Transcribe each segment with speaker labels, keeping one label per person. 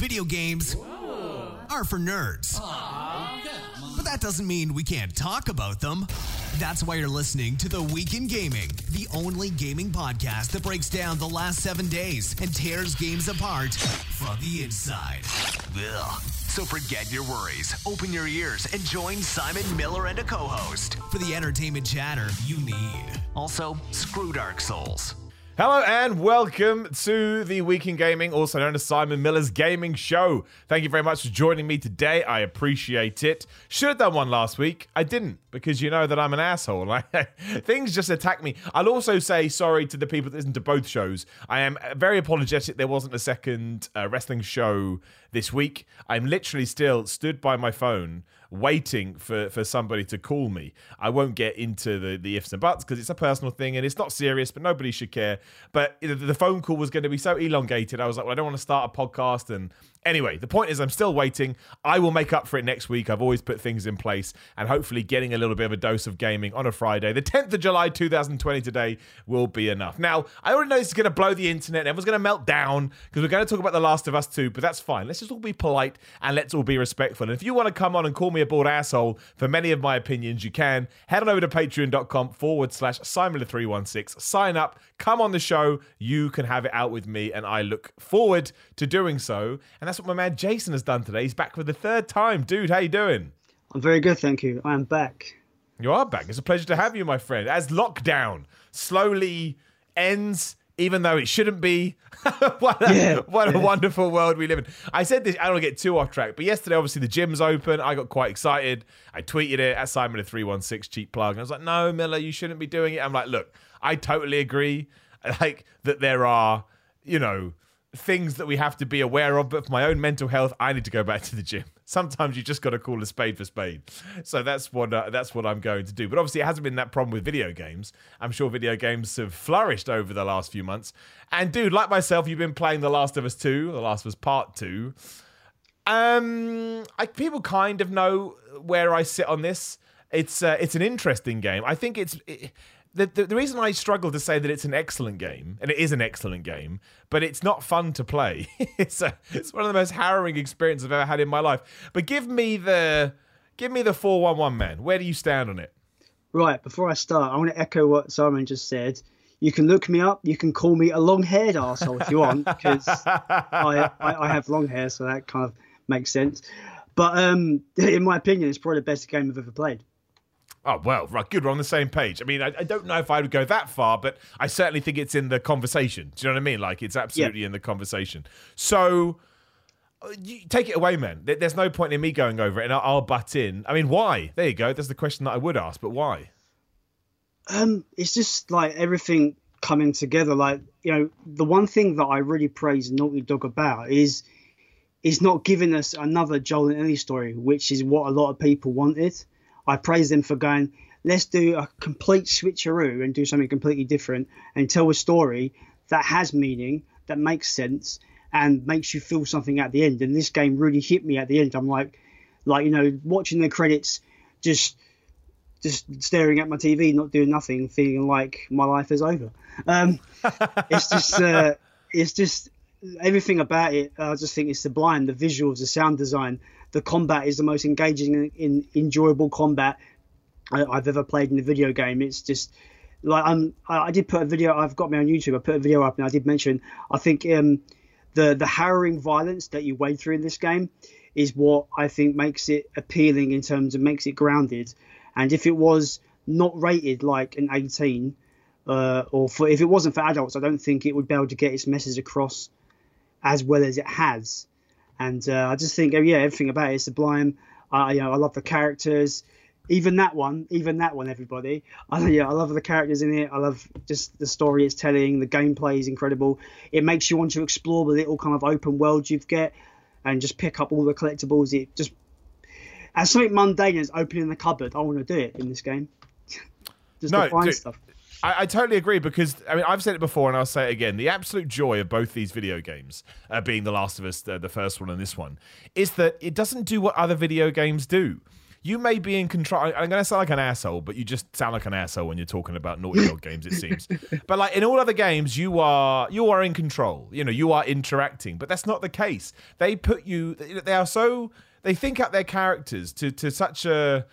Speaker 1: video games are for nerds. But that doesn't mean we can't talk about them. That's why you're listening to The Week in Gaming, the only gaming podcast that breaks down the last seven days and tears games apart from the inside. Ugh. So forget your worries, open your ears, and join Simon Miller and a co host for the entertainment chatter you need. Also, screw Dark Souls.
Speaker 2: Hello and welcome to the Week in Gaming, also known as Simon Miller's Gaming Show. Thank you very much for joining me today. I appreciate it. Should have done one last week. I didn't because you know that I'm an asshole. things just attack me. I'll also say sorry to the people that listen to both shows. I am very apologetic there wasn't a second uh, wrestling show this week. I'm literally still stood by my phone waiting for, for somebody to call me. I won't get into the, the ifs and buts because it's a personal thing and it's not serious, but nobody should care. But the phone call was going to be so elongated. I was like, well, I don't want to start a podcast and Anyway, the point is, I'm still waiting. I will make up for it next week. I've always put things in place, and hopefully, getting a little bit of a dose of gaming on a Friday, the 10th of July 2020 today, will be enough. Now, I already know this is going to blow the internet. Everyone's going to melt down because we're going to talk about The Last of Us 2, but that's fine. Let's just all be polite and let's all be respectful. And if you want to come on and call me a bored asshole for many of my opinions, you can. Head on over to patreon.com forward slash Simon316. Sign up, come on the show. You can have it out with me, and I look forward to doing so. And that's what my man Jason has done today. He's back for the third time. Dude, how you doing?
Speaker 3: I'm very good, thank you. I am back.
Speaker 2: You are back. It's a pleasure to have you, my friend. As lockdown slowly ends, even though it shouldn't be. what a, yeah, what a wonderful world we live in. I said this, I don't want to get too off track, but yesterday, obviously, the gym's open. I got quite excited. I tweeted it at Simon a 316 cheap plug. And I was like, no, Miller, you shouldn't be doing it. I'm like, look, I totally agree. Like, that there are, you know, things that we have to be aware of. But for my own mental health, I need to go back to the gym. Sometimes you just got to call a spade for spade. So that's what uh, that's what I'm going to do. But obviously, it hasn't been that problem with video games. I'm sure video games have flourished over the last few months. And dude, like myself, you've been playing The Last of Us Two, The Last of Us Part Two. Um, I, people kind of know where I sit on this. It's uh, it's an interesting game. I think it's. It, the, the, the, reason I struggle to say that it's an excellent game, and it is an excellent game, but it's not fun to play. it's a, it's one of the most harrowing experiences I've ever had in my life. But give me the give me the four one one man. Where do you stand on it?
Speaker 3: Right. Before I start, I want to echo what Simon just said. You can look me up. You can call me a long-haired asshole if you want, because I, I, I have long hair, so that kind of makes sense. But um, in my opinion, it's probably the best game I've ever played.
Speaker 2: Oh well, right, good. We're on the same page. I mean, I, I, don't know if I would go that far, but I certainly think it's in the conversation. Do you know what I mean? Like it's absolutely yeah. in the conversation. So uh, you, take it away, man. There's no point in me going over it, and I'll, I'll butt in. I mean, why? There you go. That's the question that I would ask, but why?
Speaker 3: Um, it's just like everything coming together. Like you know, the one thing that I really praise Naughty Dog about is is not giving us another Joel and Ellie story, which is what a lot of people wanted. I praise them for going, let's do a complete switcheroo and do something completely different and tell a story that has meaning, that makes sense, and makes you feel something at the end. And this game really hit me at the end. I'm like, like you know, watching the credits, just just staring at my TV, not doing nothing, feeling like my life is over. Um, it's just, uh, it's just everything about it. I just think it's sublime. The visuals, the sound design, the combat is the most engaging and in, enjoyable combat I've ever played in a video game. It's just like I'm. I did put a video. I've got me on YouTube. I put a video up, and I did mention. I think um, the the harrowing violence that you wade through in this game is what I think makes it appealing in terms of makes it grounded. And if it was not rated like an 18, uh, or for if it wasn't for adults, I don't think it would be able to get its message across as well as it has and uh, I just think, oh yeah, everything about it is sublime. I, you know, I love the characters, even that one, even that one, everybody. I, yeah, I love the characters in it. I love just the story it's telling. The gameplay is incredible. It makes you want to explore the little kind of open world you've get, and just pick up all the collectibles. It just as something mundane as opening the cupboard. I want to do it in this game. just no, to find dude, stuff.
Speaker 2: I, I, totally agree because I mean I've said it before and I'll say it again. The absolute joy of both these video games, uh, being The Last of Us, uh, the first one and this one, is that it doesn't do what other video games do. you may be in control. I'm going to sound like an asshole, but you just sound like an asshole when you're talking about Naughty Dog games. It seems, but like in all other games, you are you are in control. You know, you are interacting, but that's not the case. They put you. They are so. They think out their characters to to such a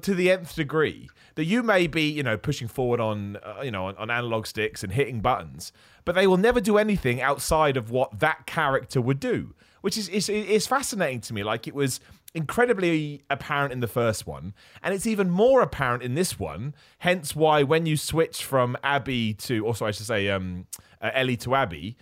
Speaker 2: to the nth degree that you may be, you know, pushing forward on, uh, you know, on, on, analog sticks and hitting buttons, but they will never do anything outside of what that character would do, which is is, is fascinating to me. Like it was incredibly apparent in the first one, and it's even more apparent in this one. Hence, why when you switch from Abby to, also I should say, um, uh, Ellie to Abby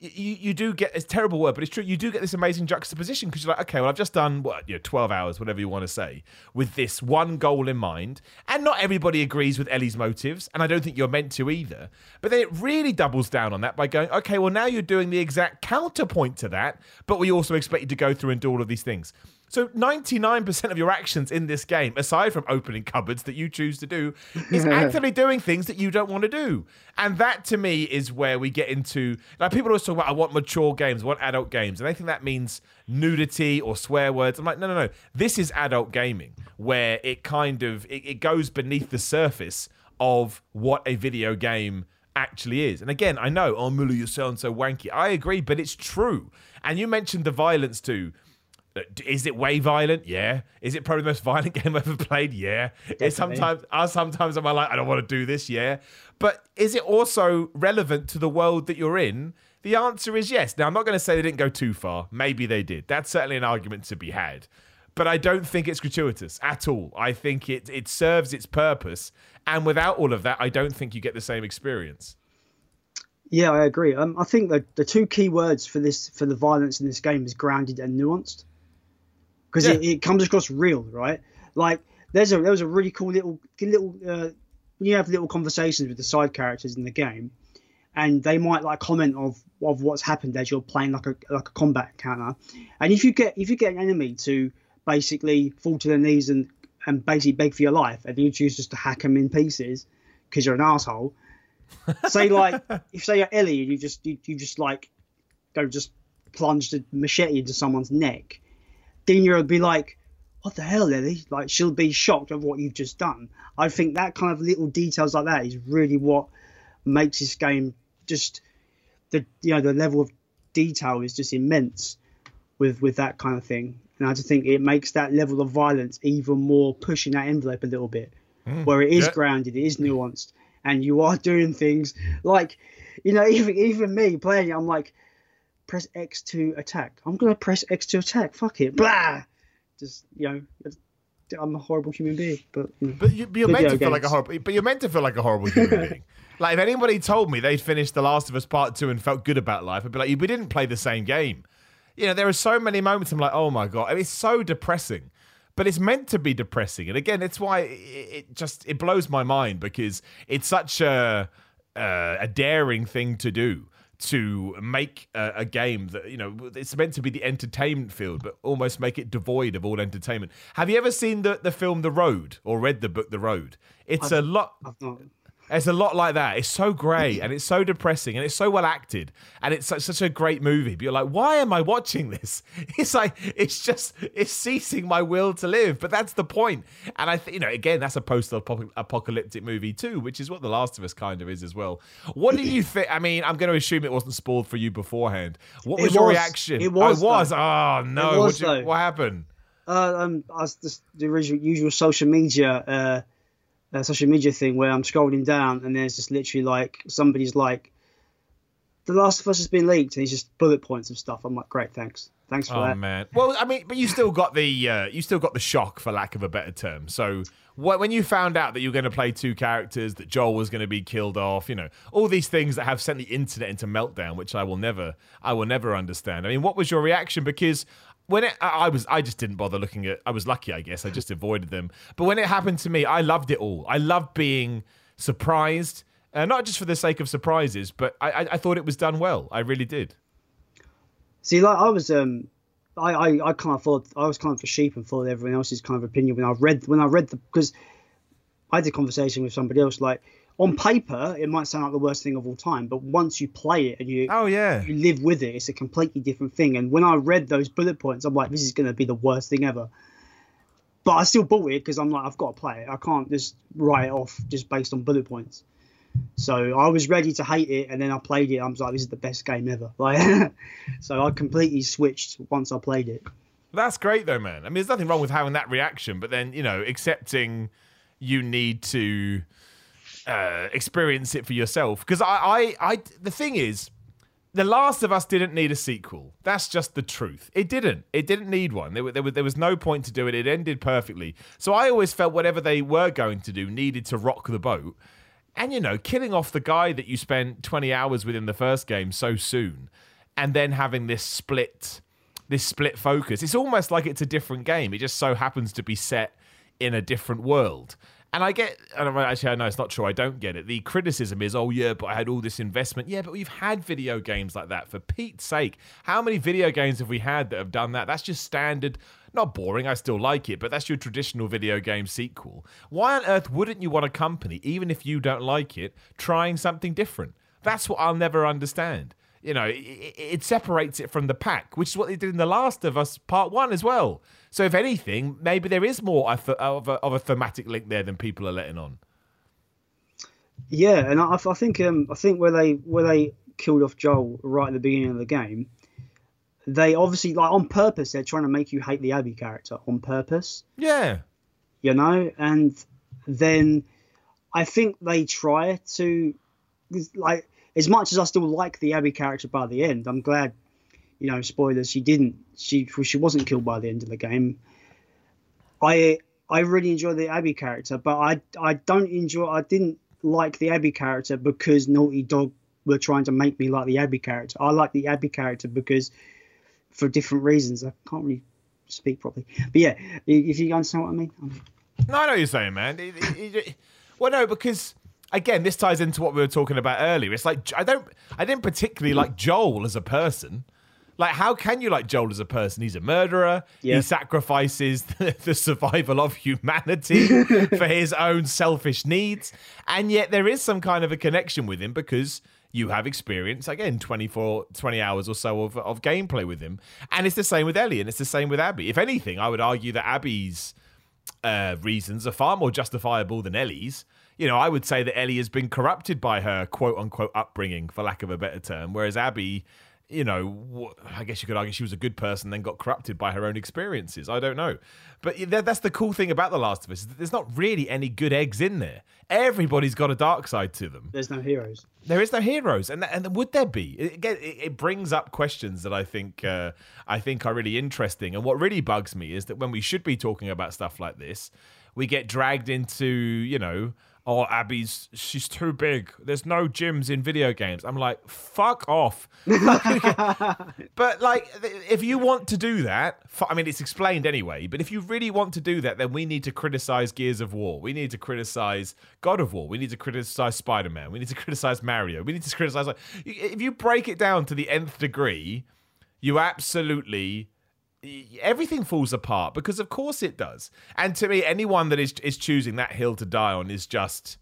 Speaker 2: you, you do get it's terrible word, but it's true. You do get this amazing juxtaposition because you're like, okay, well, I've just done what you know, twelve hours, whatever you want to say, with this one goal in mind, and not everybody agrees with Ellie's motives, and I don't think you're meant to either. But then it really doubles down on that by going, okay, well, now you're doing the exact counterpoint to that, but we also expect you to go through and do all of these things. So 99% of your actions in this game, aside from opening cupboards that you choose to do, is actively doing things that you don't want to do. And that to me is where we get into like people always talk about I want mature games, I want adult games. And I think that means nudity or swear words. I'm like, no, no, no. This is adult gaming where it kind of it, it goes beneath the surface of what a video game actually is. And again, I know, oh Miller, you sound so wanky. I agree, but it's true. And you mentioned the violence too. Uh, is it way violent? Yeah. Is it probably the most violent game I've ever played? Yeah. It's sometimes, I sometimes am I like, I don't want to do this. Yeah. But is it also relevant to the world that you're in? The answer is yes. Now, I'm not going to say they didn't go too far. Maybe they did. That's certainly an argument to be had. But I don't think it's gratuitous at all. I think it it serves its purpose, and without all of that, I don't think you get the same experience.
Speaker 3: Yeah, I agree. Um, I think the the two key words for this for the violence in this game is grounded and nuanced because yeah. it, it, comes across real, right? Like there's a there was a really cool little little uh, you have little conversations with the side characters in the game, and they might like comment of of what's happened as you're playing like a like a combat counter, and if you get if you get an enemy to basically fall to their knees and and basically beg for your life, and you choose just to hack them in pieces because you're an asshole. say like if say you're Ellie and you just you, you just like go just plunge the machete into someone's neck Dina would be like, "What the hell, Ellie?" Like she'll be shocked at what you've just done. I think that kind of little details like that is really what makes this game just the you know the level of detail is just immense with with that kind of thing. And I just think it makes that level of violence even more pushing that envelope a little bit, mm, where it is yeah. grounded, it is nuanced, and you are doing things like, you know, even even me playing it, I'm like, press X to attack. I'm gonna press X to attack. Fuck it. Blah. Just you know, I'm a horrible human being. But you know,
Speaker 2: but you, are meant to feel like a horrible. But you're meant to feel like a horrible human being. Like if anybody told me they'd finished The Last of Us Part Two and felt good about life, I'd be like, we didn't play the same game. You know, there are so many moments I'm like, oh my god, I mean, it's so depressing but it's meant to be depressing and again it's why it, just it blows my mind because it's such a uh, a daring thing to do to make a, a, game that you know it's meant to be the entertainment field, but almost make it devoid of all entertainment. Have you ever seen the the film The Road or read the book The Road? It's I've, a lot. It's a lot like that. It's so grey and it's so depressing and it's so well acted and it's such, such a great movie. But you're like, why am I watching this? It's like it's just it's ceasing my will to live. But that's the point. And I think you know again that's a post-apocalyptic movie too, which is what The Last of Us kind of is as well. What do you think? I mean, I'm going to assume it wasn't spoiled for you beforehand. What was, your reaction?
Speaker 3: It was.
Speaker 2: Oh, it was. Oh no! Was, what, you, what, happened?
Speaker 3: Uh, um, I was just the usual social media. Uh, uh, social media thing where I'm scrolling down and there's just literally like somebody's like, "The Last of Us has been leaked," and he's just bullet points of stuff. I'm like, "Great, thanks, thanks for oh, that."
Speaker 2: Oh man, well, I mean, but you still got the uh, you still got the shock, for lack of a better term. So when you found out that you were going to play two characters, that Joel was going to be killed off, you know, all these things that have sent the internet into meltdown, which I will never, I will never understand. I mean, what was your reaction? Because when it, I was, I just didn't bother looking at. I was lucky, I guess. I just avoided them. But when it happened to me, I loved it all. I loved being surprised, uh, not just for the sake of surprises, but I, I, I, thought it was done well. I really did.
Speaker 3: See, like I was, um, I, I, I kind of thought I was kind of a sheep and followed everyone else's kind of opinion when I read when I read the because I had a conversation with somebody else like on paper, it might sound like the worst thing of all time, but once you play it and you
Speaker 2: oh yeah
Speaker 3: you live with it, it's a completely different thing. And when I read those bullet points, I'm like, this is going to be the worst thing ever. but I still bought it because I'm like, I've got to play it. I can't just write it off just based on bullet points. So I was ready to hate it, and then I played it. I was like, this is the best game ever. Like, so I completely switched once I played it.
Speaker 2: That's great though, man. I mean, there's nothing wrong with having that reaction, but then you know, accepting you need to uh, experience it for yourself. Because I, I, I, the thing is, The Last of Us didn't need a sequel. That's just the truth. It didn't. It didn't need one. There, there, was, there was no point to do it. It ended perfectly. So I always felt whatever they were going to do needed to rock the boat. And, you know, killing off the guy that you spent 20 hours with in the first game so soon and then having this split this split focus. It's almost like it's a different game. It just so happens to be set in a different world. And I get, and I'm actually, I know it's not true. I don't get it. The criticism is, oh yeah, but I had all this investment. Yeah, but we've had video games like that for Pete's sake. How many video games have we had that have done that? That's just standard. Not boring. I still like it, but that's your traditional video game sequel. Why on earth wouldn't you want a company, even if you don't like it, trying something different? That's what I'll never understand you know, it, it, seperates it from the pack, which is what they did in The Last of Us Part 1 as well. So, if anything, maybe there is more of a, of a thematic link there than people are letting on.
Speaker 3: Yeah, and I, I think um, I think where they where they killed off Joel right at the beginning of the game, they obviously like on purpose they're trying to make you hate the Abby character on purpose.
Speaker 2: Yeah,
Speaker 3: you know, and then I think they try to like as much as I still like the Abby character by the end, I'm glad, you know, spoilers, she didn't, she she wasn't killed by the end of the game. I I really enjoy the Abby character, but I I don't enjoy, I didn't like the Abby character because Naughty Dog were trying to make me like the Abby character. I like the Abby character because for different reasons. I can't really speak properly, but yeah, if you understand what I mean.
Speaker 2: No, I know what you're saying, man. well, no, because again, this ties into what we were talking about earlier. It's like I don't, I didn't particularly like Joel as a person. Like, how can you like Joel as a person? He's a murderer. Yeah. He sacrifices the, the survival of humanity for his own selfish needs, and yet there is some kind of a connection with him because you have experience again 24 20 hours or so of, of gameplay with him and it's the same with ellie and it's the same with abby if anything i would argue that abby's uh, reasons are far more justifiable than ellie's you know, I would say that Ellie has been corrupted by her quote unquote upbringing, for lack of a better term, whereas Abby, you know, I guess you could argue she was a good person, then got corrupted by her own experiences. I don't know. But that's the cool thing about The Last of Us. There's not really any good eggs in there. Everybody's got a dark side to them.
Speaker 3: There's no heroes.
Speaker 2: There is no heroes, and and would there be? It, it, it brings up questions that I think uh, I think are really interesting. And what really bugs me is that when we should be talking about stuff like this, we get dragged into you know oh, Abby's she's too big. There's no gyms in video games. I'm like, fuck off. but like, if you want to do that, I mean, it's explained anyway. But if you really want to do that, then we need to criticize Gears of War. We need to criticize God of War. We need to criticize Spider Man. We need to criticize Mario. We need to criticize. Like, if you break it down to the nth degree, you absolutely everything falls apart because of course it does. And to me, anyone that is is choosing that hill to die on is just.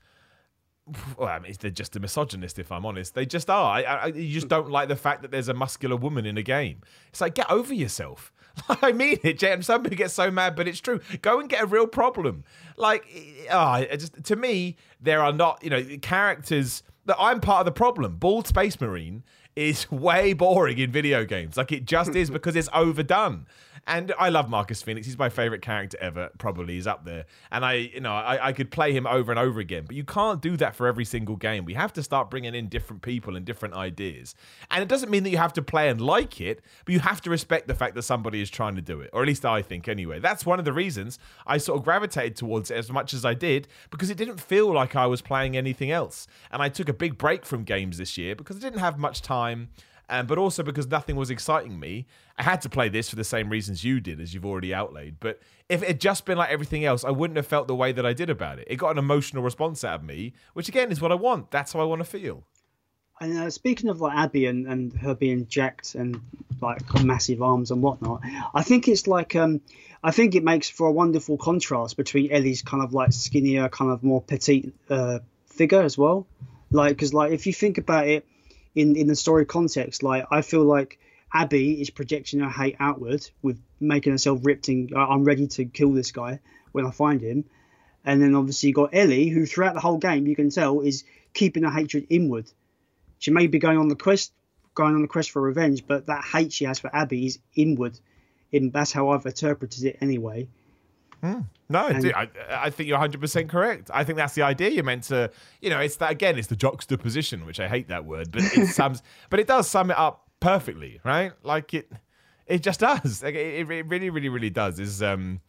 Speaker 2: Well, I mean, they're just a misogynist, if I'm honest. They just are. I, I, you just don't like the fact that there's a muscular woman in a game. It's like, get over yourself. I mean it, Jen. Some people get so mad, but it's true. Go and get a real problem. Like, oh, just to me, there are not, you know, characters that I'm part of the problem. Bald Space Marine is way boring in video games. Like it just is because it's overdone. And I love Marcus Phoenix. He's my favorite character ever. Probably he's up there. And I, you know, I, I could play him over and over again. But you can't do that for every single game. We have to start bringing in different people and different ideas. And it doesn't mean that you have to play and like it, but you have to respect the fact that somebody is trying to do it. Or at least I think anyway. That's one of the reasons I sort of gravitated towards it as much as I did because it didn't feel like I was playing anything else. And I took a big break from games this year because I didn't have much time um, but also because nothing was exciting me. I had to play this for the same reasons you did, as you've already outlaid. But if it had just been like everything else, I wouldn't have felt the way that I did about it. It got an emotional response out of me, which again is what I want. That's how I want to feel.
Speaker 3: And uh, speaking of like Abby and, and her being jacked and like massive arms and whatnot, I think it's like um, I think it makes for a wonderful contrast between Ellie's kind of like skinnier, kind of more petite uh, figure as well. Like, because like if you think about it, in in the story context. Like I feel like Abby is projecting her hate outward with making herself ripped and uh, I'm ready to kill this guy when I find him. And then obviously you got Ellie, who throughout the whole game you can tell is keeping her hatred inward. She may be going on the quest, going on the quest for revenge, but that hate she has for Abby is inward. In that's how I've interpreted it anyway.
Speaker 2: Hmm. No, and, I, I think you're 100% correct. I think that's the idea. You're meant to, you know, it's that again, it's the juxtaposition, which I hate that word, but it sums, but it does sum it up perfectly, right? Like it, it just does. Like it, it really, really, really does. Is um,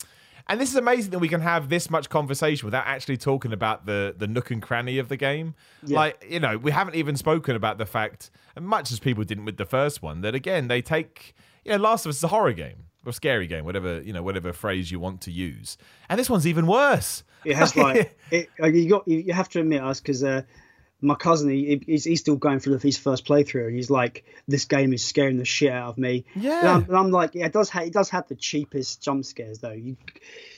Speaker 2: and this is amazing that we can have this much conversation without actually talking about the the nook and cranny of the game. Yeah. Like you know, we haven't even spoken about the fact, much as people didn't with the first one, that again they take. You know, Last of Us is a horror game or scary game, whatever you know, whatever phrase you want to use. And this one's even worse.
Speaker 3: It has like it, you got you have to admit us because uh, my cousin, he, he's, he's still going through his first playthrough, and he's like, "This game is scaring the shit out of me."
Speaker 2: Yeah,
Speaker 3: and I'm, and I'm like, "Yeah, it does. Ha- it does have the cheapest jump scares, though. You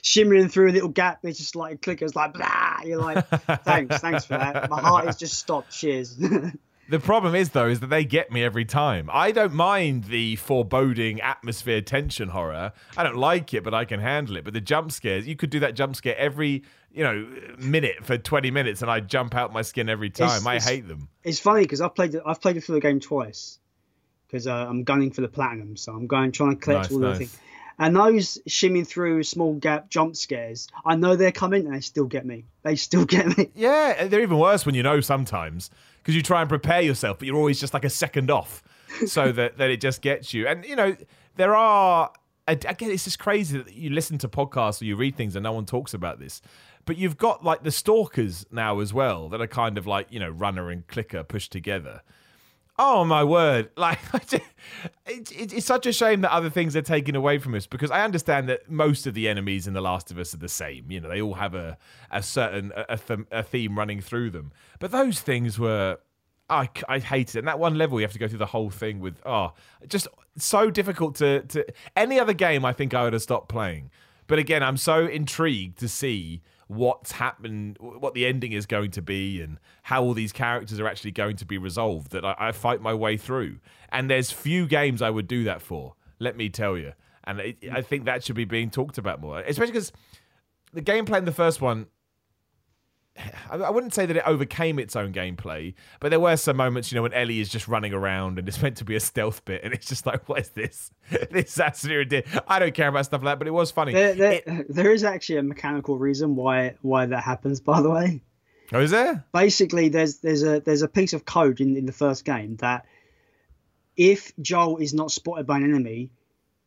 Speaker 3: shimmering through a little gap, it's just like clickers, like blah. You're like, thanks, thanks for that. My heart is just stopped. Cheers."
Speaker 2: The problem is, though, is that they get me every time. I don't mind the foreboding atmosphere tension horror. I don't like it, but I can handle it. But the jump scares, you could do that jump scare every you know minute for 20 minutes and I jump out my skin every time. It's, I it's, hate them.
Speaker 3: It's funny because I've played I've played it through the game twice because uh, I'm gunning for the platinum, so I'm going trying to collect nice, all nice. the things. And those shimming through small gap jump scares, I know they're coming and they still get me. They still get me.
Speaker 2: Yeah, they're even worse when you know sometimes because you try and prepare yourself, but you're always just like a second off so that, that it just gets you. And, you know, there are again, it's just crazy that you listen to podcasts or you read things and no one talks about this. But you've got like the stalkers now as well that are kind of like, you know, runner and clicker pushed together. Oh my word! Like, it's, such a shame that other things are taken away from us because I understand that most of the enemies in The Last of Us are the same. You know, they all have a a certain a, a theme running through them. But those things were I, I hated it. And that one level, you have to go through the whole thing with, oh, just so difficult to, to. Any other game, I think I would have stopped playing. But again, I'm so intrigued to see what's happened, what the ending is going to be, and how all these characters are actually going to be resolved. That I, I fight my way through, and there's few games I would do that for. Let me tell you, and it, I think that should be being talked about more, especially because the gameplay in the first one I wouldn't say that it overcame its own gameplay, but there were some moments, you know, when Ellie is just running around and it's meant to be a stealth bit, and it's just like, what is this? this is absolutely I don't care about stuff like that, but it was funny.
Speaker 3: There, there,
Speaker 2: it,
Speaker 3: there is actually a mechanical reason why why that happens. By the way,
Speaker 2: oh, is there?
Speaker 3: Basically, there's there's a there's a piece of code in, in the first game that if Joel is not spotted by an enemy,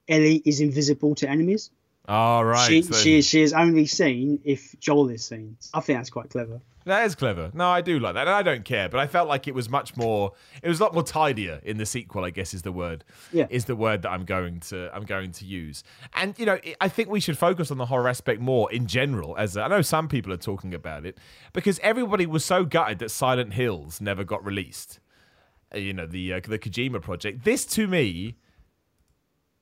Speaker 3: Ellie is invisible to enemies.
Speaker 2: Oh, right.
Speaker 3: She, so... she, she is only seen if Joel is seen. I think that's quite clever.
Speaker 2: That is clever. No, I do like that. And I don't care, but I felt like it was much more it was a lot more tidier in the sequel, I guess is the word.
Speaker 3: Yeah.
Speaker 2: Is the word that I'm going to I'm going to use. And you know, I think we should focus on the horror aspect more in general as I know some people are talking about it because everybody was so gutted that Silent Hills never got released. Uh, you know, the uh, the Kojima project. This to me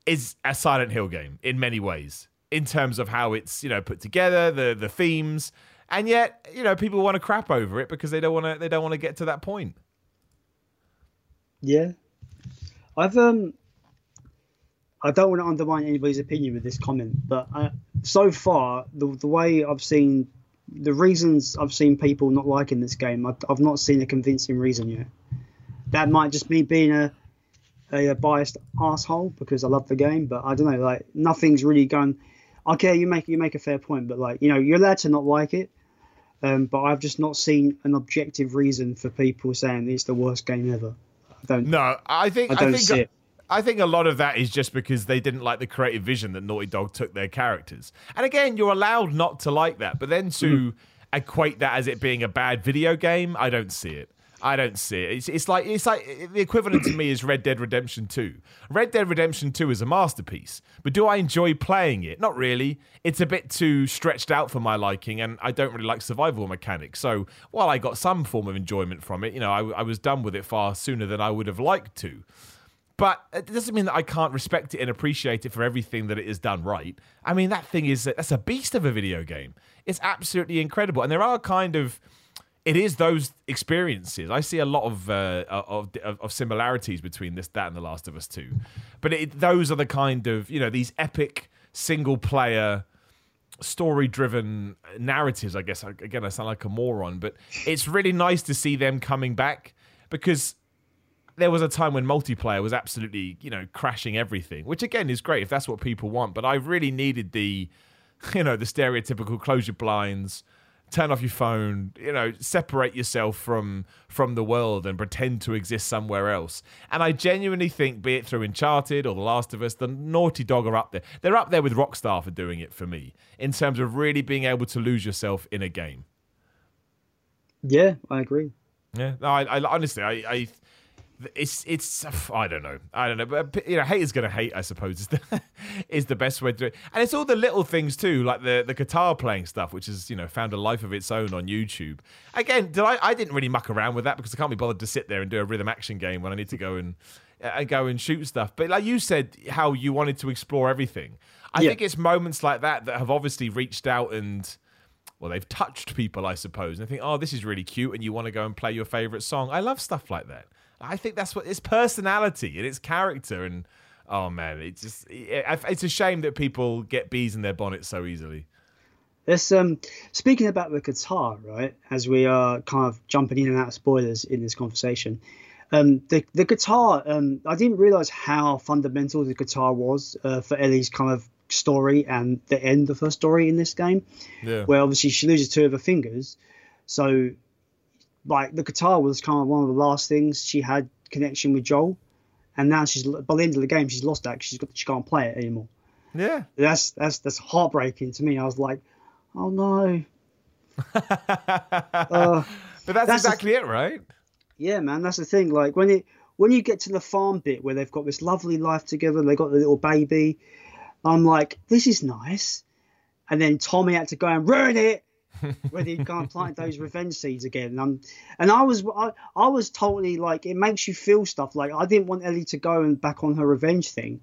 Speaker 2: is a Silent Hill game in many ways in terms of how it's you know put together, the the themes, and yet you know people want to crap over it because they don't want to they don't want to get to that point.
Speaker 3: Yeah, I've um, I don't want to undermine anybody's opinion with this comment, but I, so far the the way I've seen the reasons I've seen people not liking this game, I, I've not seen a convincing reason yet. That might just be being a a, biased asshole because I love the game, but I don't know, like nothing's really going okay, you make you make a fair point, but like you know, you're allowed to not like it. Um, but I've just not seen an objective reason for people saying it's the worst game ever. I don't.
Speaker 2: No, I think I, don't I think. I think a lot of that is just because they didn't like the creative vision that Naughty Dog took their characters. And again, you're allowed not to like that, but then to mm. equate that as it being a bad video game, I don't see it. I don't see it. It's, it's like it's like the equivalent to me is Red Dead Redemption 2. Red Dead Redemption 2 is a masterpiece, but do I enjoy playing it? Not really. It's a bit too stretched out for my liking, and I don't really like survival mechanics. So while I got some form of enjoyment from it, you know, I, I was done with it far sooner than I would have liked to. But it doesn't mean that I can't respect it and appreciate it for everything that it has done right. I mean, that thing is that's a beast of a video game. It's absolutely incredible, and there are kind of it is those experiences. I see a lot of, uh, of of similarities between this, that, and The Last of Us Two, but it, those are the kind of you know these epic single player story driven narratives. I guess again, I sound like a moron, but it's really nice to see them coming back because there was a time when multiplayer was absolutely you know crashing everything, which again is great if that's what people want. But I really needed the you know the stereotypical close your blinds turn off your phone you know separate yourself from from the world and pretend to exist somewhere else. And i genuinely think be it through uncharted or the last of us the naughty dog are up there. They're up there with rockstar for doing it for me in terms of really being able to lose yourself in a game.
Speaker 3: Yeah i agree.
Speaker 2: Yeah. No, I, I honestly I, I it's it's uh, I don't know I don't know but you know hate is gonna hate I suppose is the is the best way to do it and it's all the little things too like the the guitar playing stuff which has you know found a life of its own on YouTube again did I I didn't really muck around with that because I can't be bothered to sit there and do a rhythm action game when I need to go and uh, and go and shoot stuff but like you said how you wanted to explore everything I yeah. think it's moments like that that have obviously reached out and well, they've touched people, I suppose, and they think, oh, this is really cute, and you want to go and play your favorite song. I love stuff like that. I think that's what its personality and its character and oh man, it's just it's a shame that people get bees in their bonnets so easily.
Speaker 3: There's um speaking about the guitar, right? As we are kind of jumping in and out of spoilers in this conversation, um, the the guitar, um, I didn't realize how fundamental the guitar was uh, for Ellie's kind of story and the end of her story in this game. Yeah. Where obviously she loses two of her fingers, so like the guitar was kind of one of the last things she had connection with Joel, and now she's by the end of the game she's lost that. She's got, she can't play it anymore.
Speaker 2: Yeah,
Speaker 3: that's that's that's heartbreaking to me. I was like, oh no.
Speaker 2: uh, but that's, that's exactly it, right?
Speaker 3: Yeah, man, that's the thing. Like when it when you get to the farm bit where they've got this lovely life together, they got the little baby. I'm like, this is nice. And then Tommy had to go and ruin it whether you can't plant those revenge seeds again. Um, and I was I, I was totally like it makes you feel stuff like I didn't want Ellie to go and back on her revenge thing.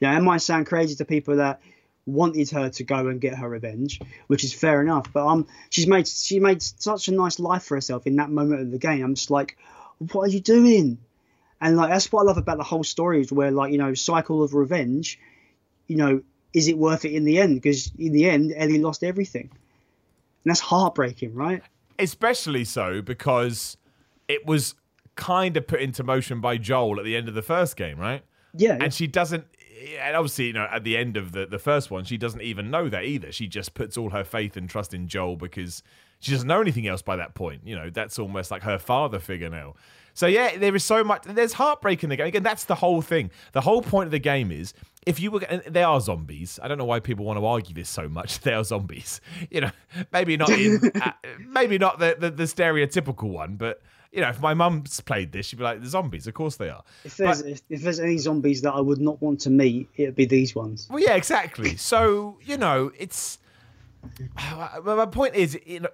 Speaker 3: Yeah, it might sound crazy to people that wanted her to go and get her revenge, which is fair enough. But um, she's made she made such a nice life for herself in that moment of the game. I'm just like, what are you doing? And like that's what I love about the whole story is where like you know cycle of revenge, you know, is it worth it in the end? Because in the end, Ellie lost everything. And that's heartbreaking, right?
Speaker 2: Especially so because it was kind of put into motion by Joel at the end of the first game, right?
Speaker 3: Yeah.
Speaker 2: And yeah. she doesn't and obviously, you know, at the end of the, the first one, she doesn't even know that either. She just puts all her faith and trust in Joel because she doesn't know anything else by that point. You know, that's almost like her father figure now. So yeah, there is so much. There's heartbreak in the game. Again, that's the whole thing. The whole point of the game is if you were, they are zombies. I don't know why people want to argue this so much. They are zombies. You know, maybe not in, uh, maybe not the, the, the stereotypical one, but you know, if my mum's played this, she'd be like, "The zombies, of course they are."
Speaker 3: If there's but, if there's any zombies that I would not want to meet, it'd be these ones.
Speaker 2: Well, yeah, exactly. So you know, it's. My point is, you know,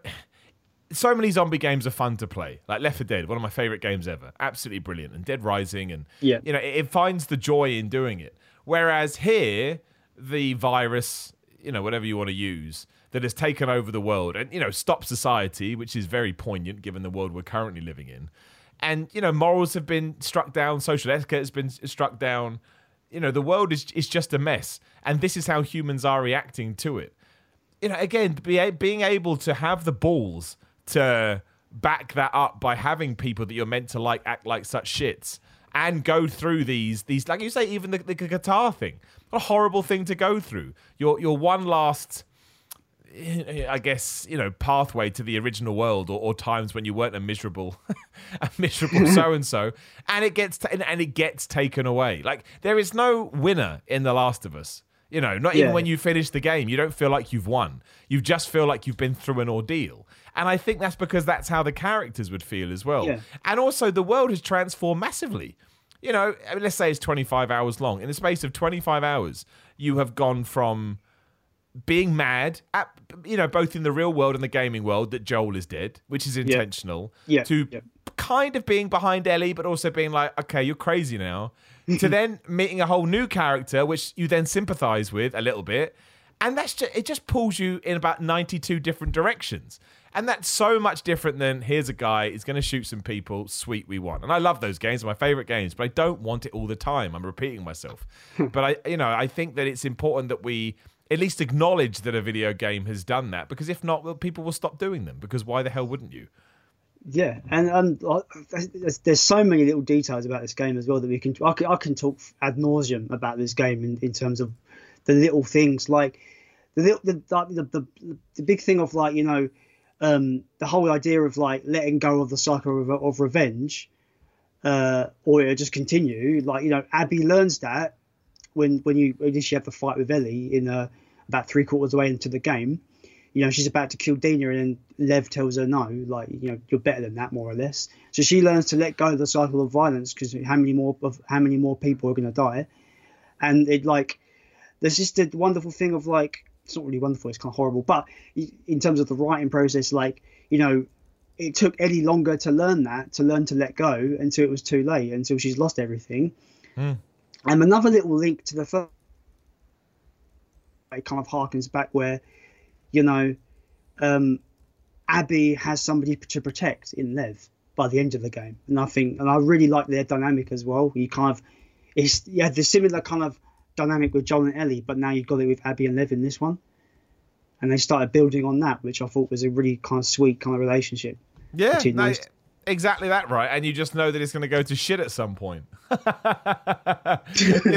Speaker 2: so many zombie games are fun to play. Like Left 4 Dead, one of my favorite games ever, absolutely brilliant, and Dead Rising, and yeah. you know, it, it finds the joy in doing it. Whereas here, the virus, you know, whatever you want to use, that has taken over the world and you know stopped society, which is very poignant given the world we're currently living in. And you know, morals have been struck down, social etiquette has been struck down. You know, the world is is just a mess, and this is how humans are reacting to it. You know, again, be, being able to have the balls to back that up by having people that you're meant to like act like such shits and go through these these like you say even the, the guitar thing what a horrible thing to go through your your one last I guess you know pathway to the original world, or, or times when you weren't a miserable, a miserable so and so, and it gets and it gets taken away. Like there is no winner in The Last of Us. You know, not even when you finish the game, you don't feel like you've won. You just feel like you've been through an ordeal. And I think that's because that's how the characters would feel as well. Yeah. And also, the world has transformed massively. You know, I mean, let's say it's 25 hours long. In the space of 25 hours, you have gone from being mad at you know both in the real world and the gaming world that Joel is dead, which is intentional.
Speaker 3: Yeah.
Speaker 2: To
Speaker 3: yeah.
Speaker 2: kind of being behind Ellie, but also being like, okay, you're crazy now. to then meeting a whole new character, which you then sympathize with a little bit, and that's just it. Just pulls you in about ninety two different directions. And that's so much different than here's a guy, he's going to shoot some people, sweet, we won. And I love those games, my favorite games, but I don't want it all the time. I'm repeating myself. but I, you know, I think that it's important that we at least acknowledge that a video game has done that because if not, well, people will stop doing them because why the hell wouldn't you?
Speaker 3: Yeah, and and uh, there's, there's so many little details about this game as well that we can I can, I can talk ad nauseum about this game in, in terms of the little things like the little the the, the, the big thing of like you know um, the whole idea of like letting go of the cycle of, of revenge uh, or it just continue. Like you know Abby learns that when when you initially have the fight with Ellie in uh, about three quarters way into the game. You know, she's about to kill Dina, and Lev tells her no, like you know, you're better than that, more or less. So she learns to let go of the cycle of violence because how many more of how many more people are going to die, and it like there's just a wonderful thing of like it's not really wonderful, it's kind of horrible, but in terms of the writing process, like you know, it took Ellie longer to learn that, to learn to let go until it was too late, until she's lost everything. Mm. And another little link to the first, it kind of harkens back where you know, um, Abby has somebody to protect in Lev by the end of the game, and I think, and I really like their dynamic as well. You kind of, it's yeah, the similar kind of dynamic with Joel and Ellie, but now you've got it with Abby and Lev in this one, and they started building on that, which I thought was a really kind of sweet kind of relationship.
Speaker 2: Yeah, no, exactly that, right? And you just know that it's going to go to shit at some point. you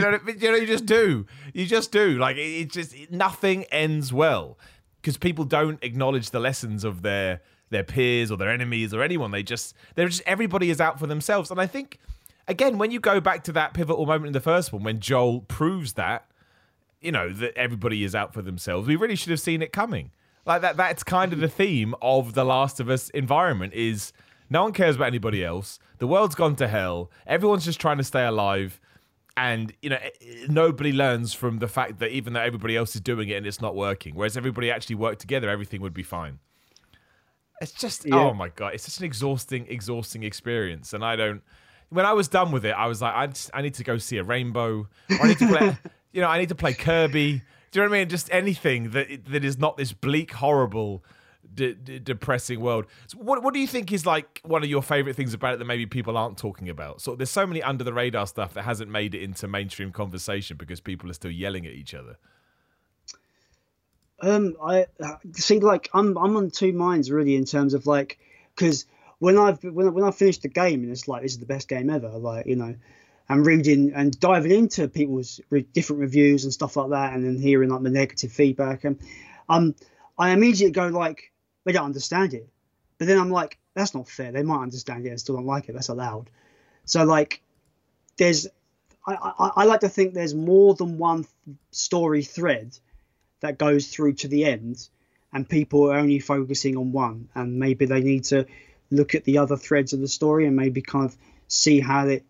Speaker 2: know, you know, you just do, you just do. Like it, it just nothing ends well because people don't acknowledge the lessons of their their peers or their enemies or anyone. They just they're just everybody is out for themselves. And I think again, when you go back to that pivotal moment in the first one, when Joel proves that, you know, that everybody is out for themselves, we really should have seen it coming. Like that that's kind of the theme of the Last of Us environment is no one cares about anybody else. The world's gone to hell. Everyone's just trying to stay alive and you know eh, eh, nobody learns from the fact that even though everybody else is doing it and it's not working whereas everybody actually worked together everything would be fine it's just yeah. oh my god it's such an exhausting exhausting experience and i don't when i was done with it i was like i, just, I need to go see a rainbow i need to play you know i need to play kirby do you know what i mean just anything that that is not this bleak horrible depressing world. So what what do you think is like one of your favorite things about it that maybe people aren't talking about? So there's so many under the radar stuff that hasn't made it into mainstream conversation because people are still yelling at each other.
Speaker 3: Um, I see. Like, I'm I'm on two minds really in terms of like because when I've when when I finished the game and it's like this is the best game ever. Like, you know, and reading and diving into people's re- different reviews and stuff like that, and then hearing like the negative feedback and um, I immediately go like they don't understand it. But then I'm like, that's not fair. They might understand it and still don't like it. That's allowed. So like, there's, I, I, I like to think there's more than one story thread that goes through to the end, and people are only focusing on one, and maybe they need to look at the other threads of the story and maybe kind of see how it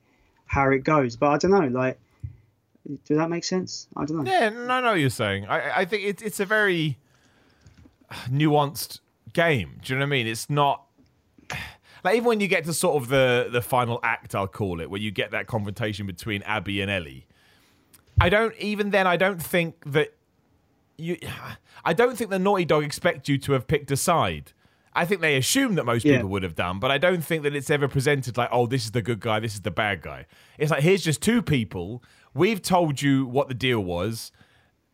Speaker 3: how it goes. But I don't know, like, does that make sense? I don't know.
Speaker 2: Yeah, no, what you're saying. I, I think it's it's a very nuanced game. Do you know what I mean? It's not like even when you get to sort of the the final act, I'll call it, where you get that confrontation between Abby and Ellie. I don't even then. I don't think that you. I don't think the Naughty Dog expect you to have picked a side. I think they assume that most yeah. people would have done, but I don't think that it's ever presented like, oh, this is the good guy, this is the bad guy. It's like here's just two people. We've told you what the deal was.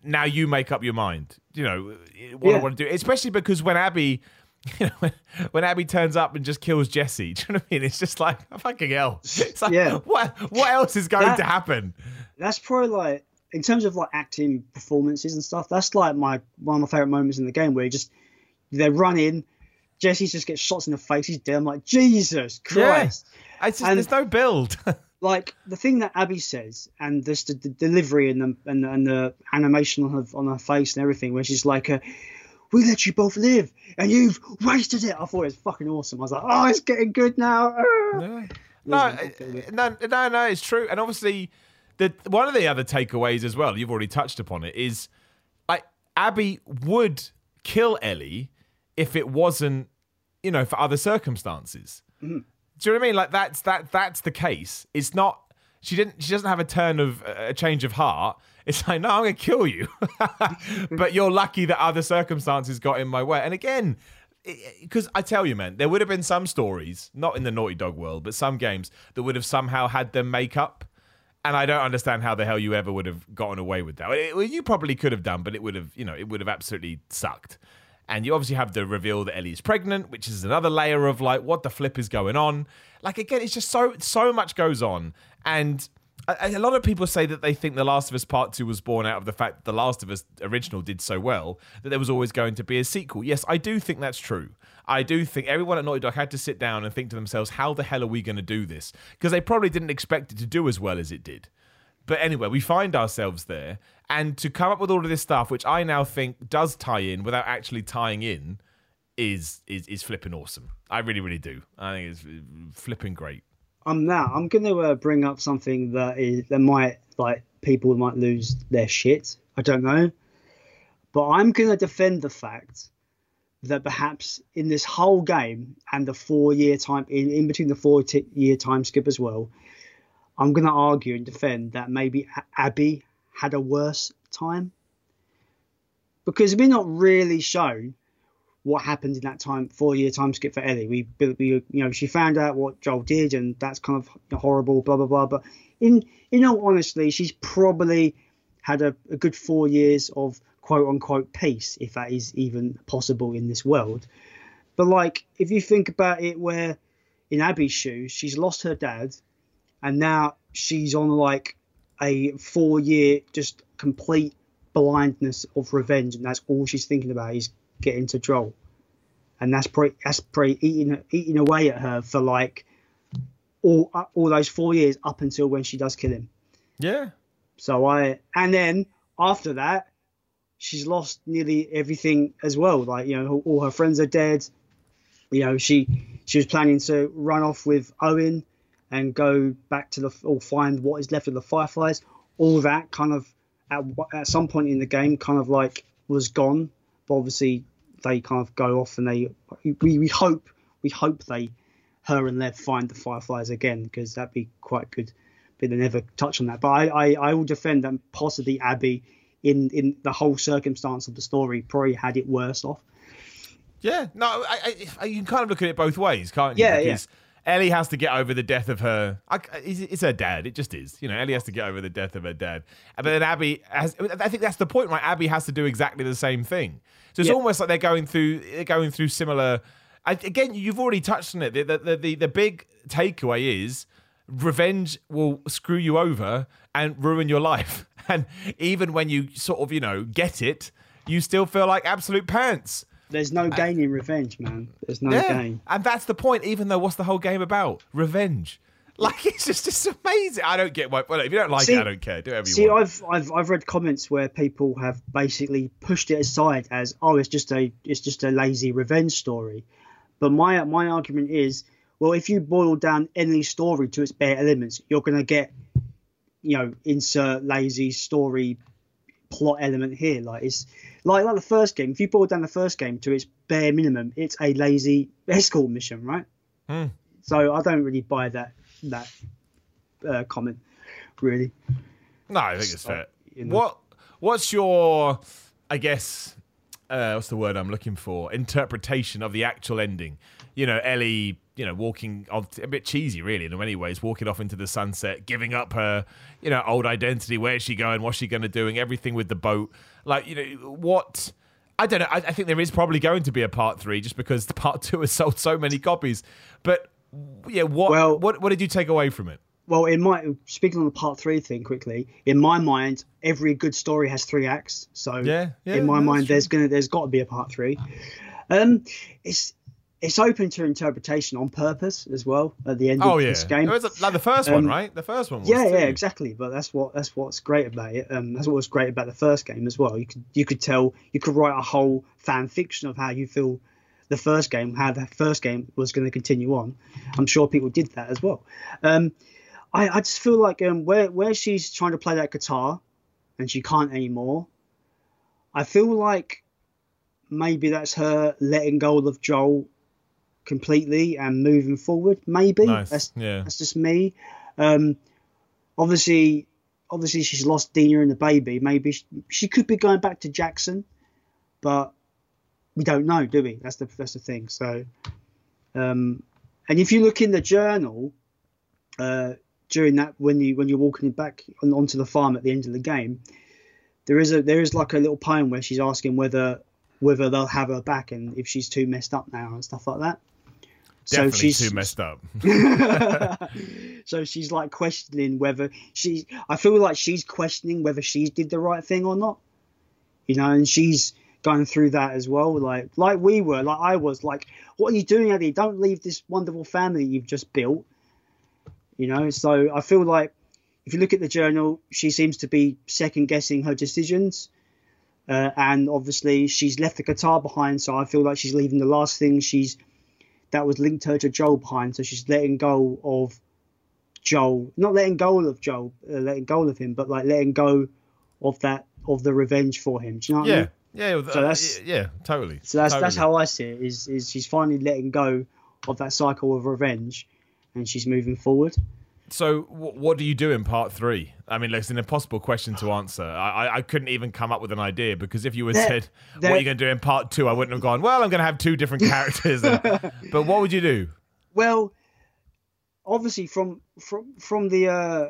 Speaker 2: Now you make up your mind. You know what yeah. I want to do, especially because when Abby you know, when, when Abby turns up and just kills Jesse, do you know what I mean? It's just like fucking hell. It's like, yeah. what what else is going that, to happen?
Speaker 3: That's probably like in terms of like acting performances and stuff. That's like my one of my favorite moments in the game where you just they run in, Jesse just gets shots in the face. He's dead. I'm like Jesus Christ.
Speaker 2: Yeah. Just, and, there's no build.
Speaker 3: like the thing that Abby says, and this the, the delivery and the and, and the animation on her on her face and everything, where she's like. A, we let you both live and you've wasted it. I thought it was fucking awesome. I was like, oh, it's getting good now.
Speaker 2: No, no, uh, no, no, no, it's true. And obviously, the one of the other takeaways as well, you've already touched upon it, is like Abby would kill Ellie if it wasn't, you know, for other circumstances. Mm-hmm. Do you know what I mean? Like that's that that's the case. It's not she didn't she doesn't have a turn of a change of heart it's like, no, I'm going to kill you. but you're lucky that other circumstances got in my way. And again, because I tell you, man, there would have been some stories, not in the Naughty Dog world, but some games that would have somehow had them make up. And I don't understand how the hell you ever would have gotten away with that. It, well, you probably could have done, but it would have, you know, it would have absolutely sucked. And you obviously have the reveal that Ellie is pregnant, which is another layer of like, what the flip is going on? Like again, it's just so so much goes on, and a, a, lot of people say that they think The Last of Us Part 2 was born out of the fact that The Last of Us original did so well that there was always going to be a sequel. Yes, I do think that's true. I do think everyone at Naughty Dog had to sit down and think to themselves, how the hell are we going to do this? Because they probably didn't expect it to do as well as it did. But anyway, we find ourselves there, and to come up with all of this stuff, which I now think does tie in without actually tying in, is is is flipping awesome. I really, really do. I think it's flipping great.
Speaker 3: I'm now. I'm going to uh, bring up something that is that might like people might lose their shit. I don't know, but I'm going to defend the fact that perhaps in this whole game and the four year time in, in between the four t- year time skip as well, I'm going to argue and defend that maybe Abby had a worse time because we're not really shown what happened in that time four year time skip for Ellie. We, we you know she found out what Joel did and that's kind of horrible, blah blah blah. But in in all honesty, she's probably had a, a good four years of quote unquote peace, if that is even possible in this world. But like if you think about it, where in Abby's shoes, she's lost her dad, and now she's on like a four year just complete blindness of revenge, and that's all she's thinking about is getting to Joel, and that's probably that's probably eating eating away at her for like all uh, all those four years up until when she does kill him.
Speaker 2: Yeah.
Speaker 3: So I and then after that, she's lost nearly everything as well. Like you know, all her friends are dead. You know, she she was planning to run off with Owen and go back to the or find what is left of the Fireflies. All that kind of at at some point in the game kind of like was gone. But obviously they kind of go off and they we, we hope we hope they her and Lev find the Fireflies again because that'd be quite good. But they never touch on that. But I, I, I will defend that possibly Abby in in the whole circumstance of the story probably had it worse off.
Speaker 2: Yeah, no, I, I, you can kind of look at it both ways, can't you?
Speaker 3: Yeah, because
Speaker 2: yeah. Ellie has to get over the death of her. It's her dad. It just is. You know, Ellie has to get over the death of her dad. But then Abby has. I think that's the point, right? Abby has to do exactly the same thing. So it's yeah. almost like they're going through they're going through similar. Again, you've already touched on it. The, the, the, the big takeaway is revenge will screw you over and ruin your life. And even when you sort of, you know, get it, you still feel like absolute pants.
Speaker 3: There's no gain in revenge, man. There's no yeah, gain.
Speaker 2: And that's the point, even though what's the whole game about? Revenge. Like it's just it's amazing. I don't get why. Well, if you don't like see, it, I don't care. Do whatever you
Speaker 3: see,
Speaker 2: want.
Speaker 3: See, I've I've I've read comments where people have basically pushed it aside as oh, it's just a it's just a lazy revenge story. But my my argument is, well, if you boil down any story to its bare elements, you're going to get, you know, insert lazy story plot element here. Like it's like like the first game. If you boil down the first game to its bare minimum, it's a lazy escort mission, right?
Speaker 2: Hmm.
Speaker 3: So I don't really buy that that uh, comment, really.
Speaker 2: No, I think it's fair. You know. What What's your, I guess, uh, what's the word I'm looking for? Interpretation of the actual ending. You know, Ellie, you know, walking off, a bit cheesy, really, in many ways, walking off into the sunset, giving up her, you know, old identity. Where's she going? What's she going to doing? Everything with the boat. Like, you know, what. I don't know. I, I, think there is probably going to be a part three just because the part two has sold so many copies. But yeah, what well, what what did you take away from it?
Speaker 3: Well, in my speaking on the part three thing quickly, in my mind, every good story has three acts. So
Speaker 2: yeah, yeah
Speaker 3: in my mind, there's gonna there's got to be a part three. Um, it's it's open to interpretation on purpose as well at the end oh, of yeah. this game.
Speaker 2: It was like the first um, one, right? The first one.
Speaker 3: yeah,
Speaker 2: too.
Speaker 3: yeah, exactly. But that's what that's what's great about it. Um, that's what was great about the first game as well. You could you could tell you could write a whole fan fiction of how you feel the first game, how the first game was going to continue on. I'm sure people did that as well. Um, I, I just feel like um, where where she's trying to play that guitar and she can't anymore. I feel like maybe that's her letting go of Joel completely and moving forward. Maybe
Speaker 2: nice.
Speaker 3: that's
Speaker 2: yeah.
Speaker 3: that's just me. Um, obviously, obviously she's lost Dina and the baby. Maybe she, she could be going back to Jackson, but we don't know, do we? That's the that's the thing. So, um, and if you look in the journal, uh, during that when you when you're walking back on, onto the farm at the end of the game, there is a there is like a little poem where she's asking whether whether they'll have her back and if she's too messed up now and stuff like that.
Speaker 2: Definitely so she's too messed up.
Speaker 3: so she's like questioning whether she. I feel like she's questioning whether she did the right thing or not. You know, and she's going through that as well. Like like we were, like I was. Like, what are you doing, Ellie? Don't leave this wonderful family you've just built. You know, so I feel like if you look at the journal, she seems to be second guessing her decisions. Uh, and obviously, she's left the guitar behind, so I feel like she's leaving the last thing she's that was linked her to Joel behind. So she's letting go of Joel, not letting go of Joel, uh, letting go of him, but like letting go of that of the revenge for him. Do you know what
Speaker 2: yeah.
Speaker 3: I mean?
Speaker 2: Yeah, so that's, yeah, totally.
Speaker 3: So that's
Speaker 2: totally.
Speaker 3: that's how I see it. Is is she's finally letting go of that cycle of revenge, and she's moving forward.
Speaker 2: So, w- what do you do in part three? I mean, it's an impossible question to answer. I, I, couldn't even come up with an idea because if you had said, "What are you going to do in part two? I wouldn't have gone. Well, I'm going to have two different characters. and, but what would you do?
Speaker 3: Well, obviously, from from from the uh,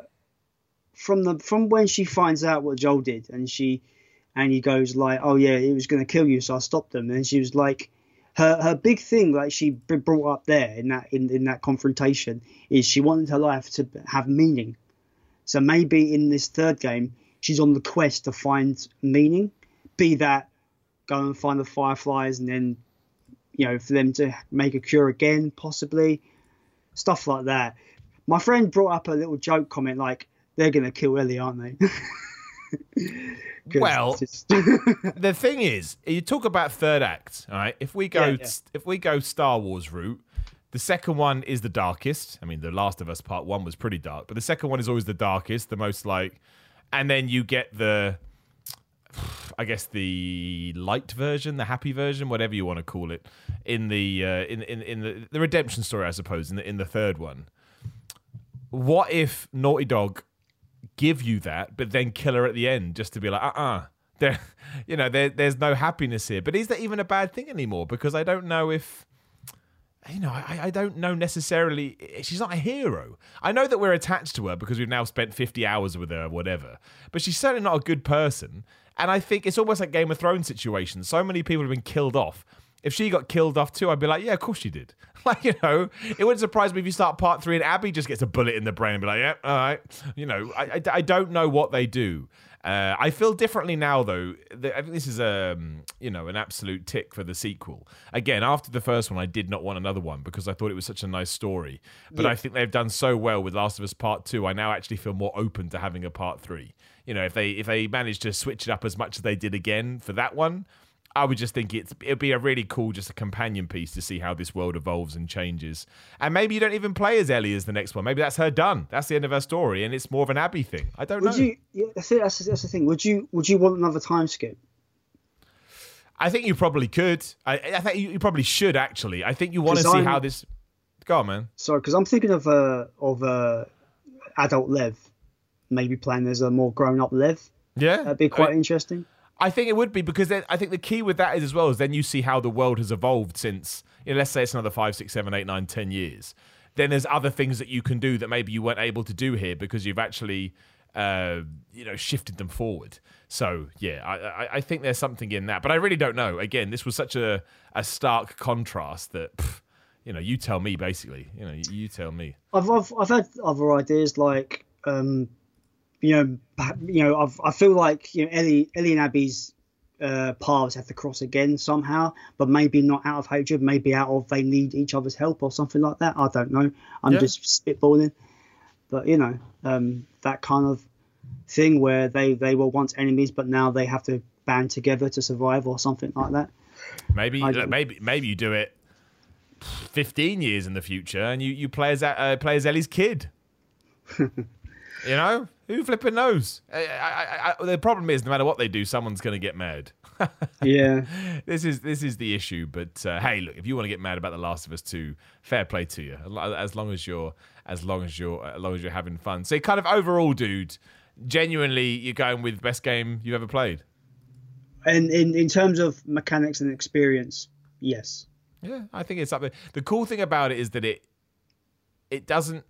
Speaker 3: from the from when she finds out what Joel did, and she and he goes like, "Oh yeah, it was going to kill you, so I stopped them." And she was like, her her big thing, like she brought up there in that in, in that confrontation, is she wanted her life to have meaning. So maybe in this third game, she's on the quest to find meaning, be that go and find the fireflies and then, you know, for them to make a cure again, possibly, stuff like that. My friend brought up a little joke comment like, "They're gonna kill Ellie, aren't they?"
Speaker 2: Well, the thing is, you talk about third act, all right? If we go, yeah, yeah. if we go Star Wars route, the second one is the darkest. I mean, The Last of Us Part One was pretty dark, but the second one is always the darkest, the most like, and then you get the, I guess the light version, the happy version, whatever you want to call it, in the uh, in in in the the redemption story, I suppose, in the in the third one. What if Naughty Dog give you that, but then kill her at the end just to be like, uh uh-uh. uh There, you know, there, there's no happiness here. But is that even a bad thing anymore? Because I don't know if, you know, I, I don't know necessarily. She's not a hero. I know that we're attached to her because we've now spent 50 hours with her whatever, but she's certainly not a good person. And I think it's almost like Game of Thrones situation. So many people have been killed off if she got killed off too, I'd be like, yeah, of course she did. like, you know, it wouldn't surprise me if you start part three and Abby just gets a bullet in the brain and be like, yeah, all right. You know, I, I, I don't know what they do. Uh, I feel differently now, though. I think this is a um, you know an absolute tick for the sequel. Again, after the first one, I did not want another one because I thought it was such a nice story. But yeah. I think they've done so well with Last of Us Part Two. I now actually feel more open to having a Part Three. You know, if they if they manage to switch it up as much as they did again for that one, I would just think it's it'd be a really cool just a companion piece to see how this world evolves and changes. And maybe you don't even play as Ellie as the next one. Maybe that's her done. That's the end of her story, and it's more of an Abby thing. I don't
Speaker 3: would
Speaker 2: know.
Speaker 3: You, yeah, that's, that's, that's the thing. Would you would you want another time skip?
Speaker 2: I think you probably could. I, I think you, you, probably should actually. I think you want to see I'm, how this. Go on, man.
Speaker 3: Sorry, because I'm thinking of a of a adult Lev, maybe playing as a more grown up Lev.
Speaker 2: Yeah,
Speaker 3: that'd be quite I, interesting.
Speaker 2: I think it would be because then, I think the key with that is as well is then you see how the world has evolved since you know, let's say it's another five, six, seven, eight, nine, ten years. Then there's other things that you can do that maybe you weren't able to do here because you've actually uh, you know shifted them forward. So yeah, I, I, think there's something in that, but I really don't know. Again, this was such a a stark contrast that. Pff, you know, you tell me basically. You know, you tell me.
Speaker 3: I've I've, I've had other ideas like um, you know, you know, I've, I feel like you know Ellie, Ellie and Abby's uh, paths have to cross again somehow, but maybe not out of hatred, maybe out of they need each other's help or something like that. I don't know. I'm yeah. just spitballing, but you know, um, that kind of thing where they they were once enemies, but now they have to band together to survive or something like that.
Speaker 2: Maybe, look, maybe, maybe you do it 15 years in the future, and you you play as uh, play as Ellie's kid. you know, who flipping knows? I, I, the problem is, no matter what they do, someone's going to get mad.
Speaker 3: yeah,
Speaker 2: this is this is the issue. But uh, hey, look, if you want to get mad about The Last of Us Two, fair play to you. As long as you're as long as you're as long as you're having fun. So, kind of overall, dude, genuinely, you're going with best game you've ever played.
Speaker 3: and in in terms of mechanics and experience, yes.
Speaker 2: Yeah, I think it's up there. The cool thing about it is that it it doesn't.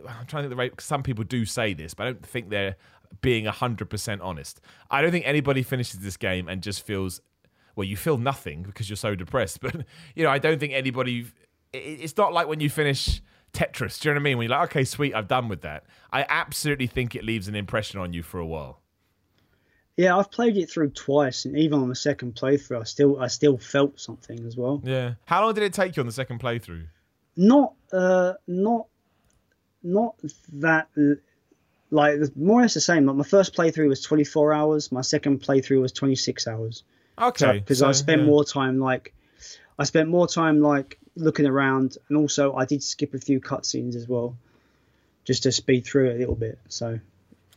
Speaker 2: I'm trying to think the rate. Some people do say this, but I don't think they're being hundred percent honest. I don't think anybody finishes this game and just feels well. You feel nothing because you're so depressed, but you know, I don't think anybody. It's not like when you finish Tetris. Do you know what I mean? When you're like, okay, sweet, I've done with that. I absolutely think it leaves an impression on you for a while.
Speaker 3: Yeah, I've played it through twice, and even on the second playthrough, I still I still felt something as well.
Speaker 2: Yeah. How long did it take you on the second playthrough?
Speaker 3: Not uh not not that like more or less the same. Like my first playthrough was 24 hours. My second playthrough was 26 hours.
Speaker 2: Okay.
Speaker 3: Because so, I spent yeah. more time like I spent more time like looking around, and also I did skip a few cutscenes as well, just to speed through it a little bit. So.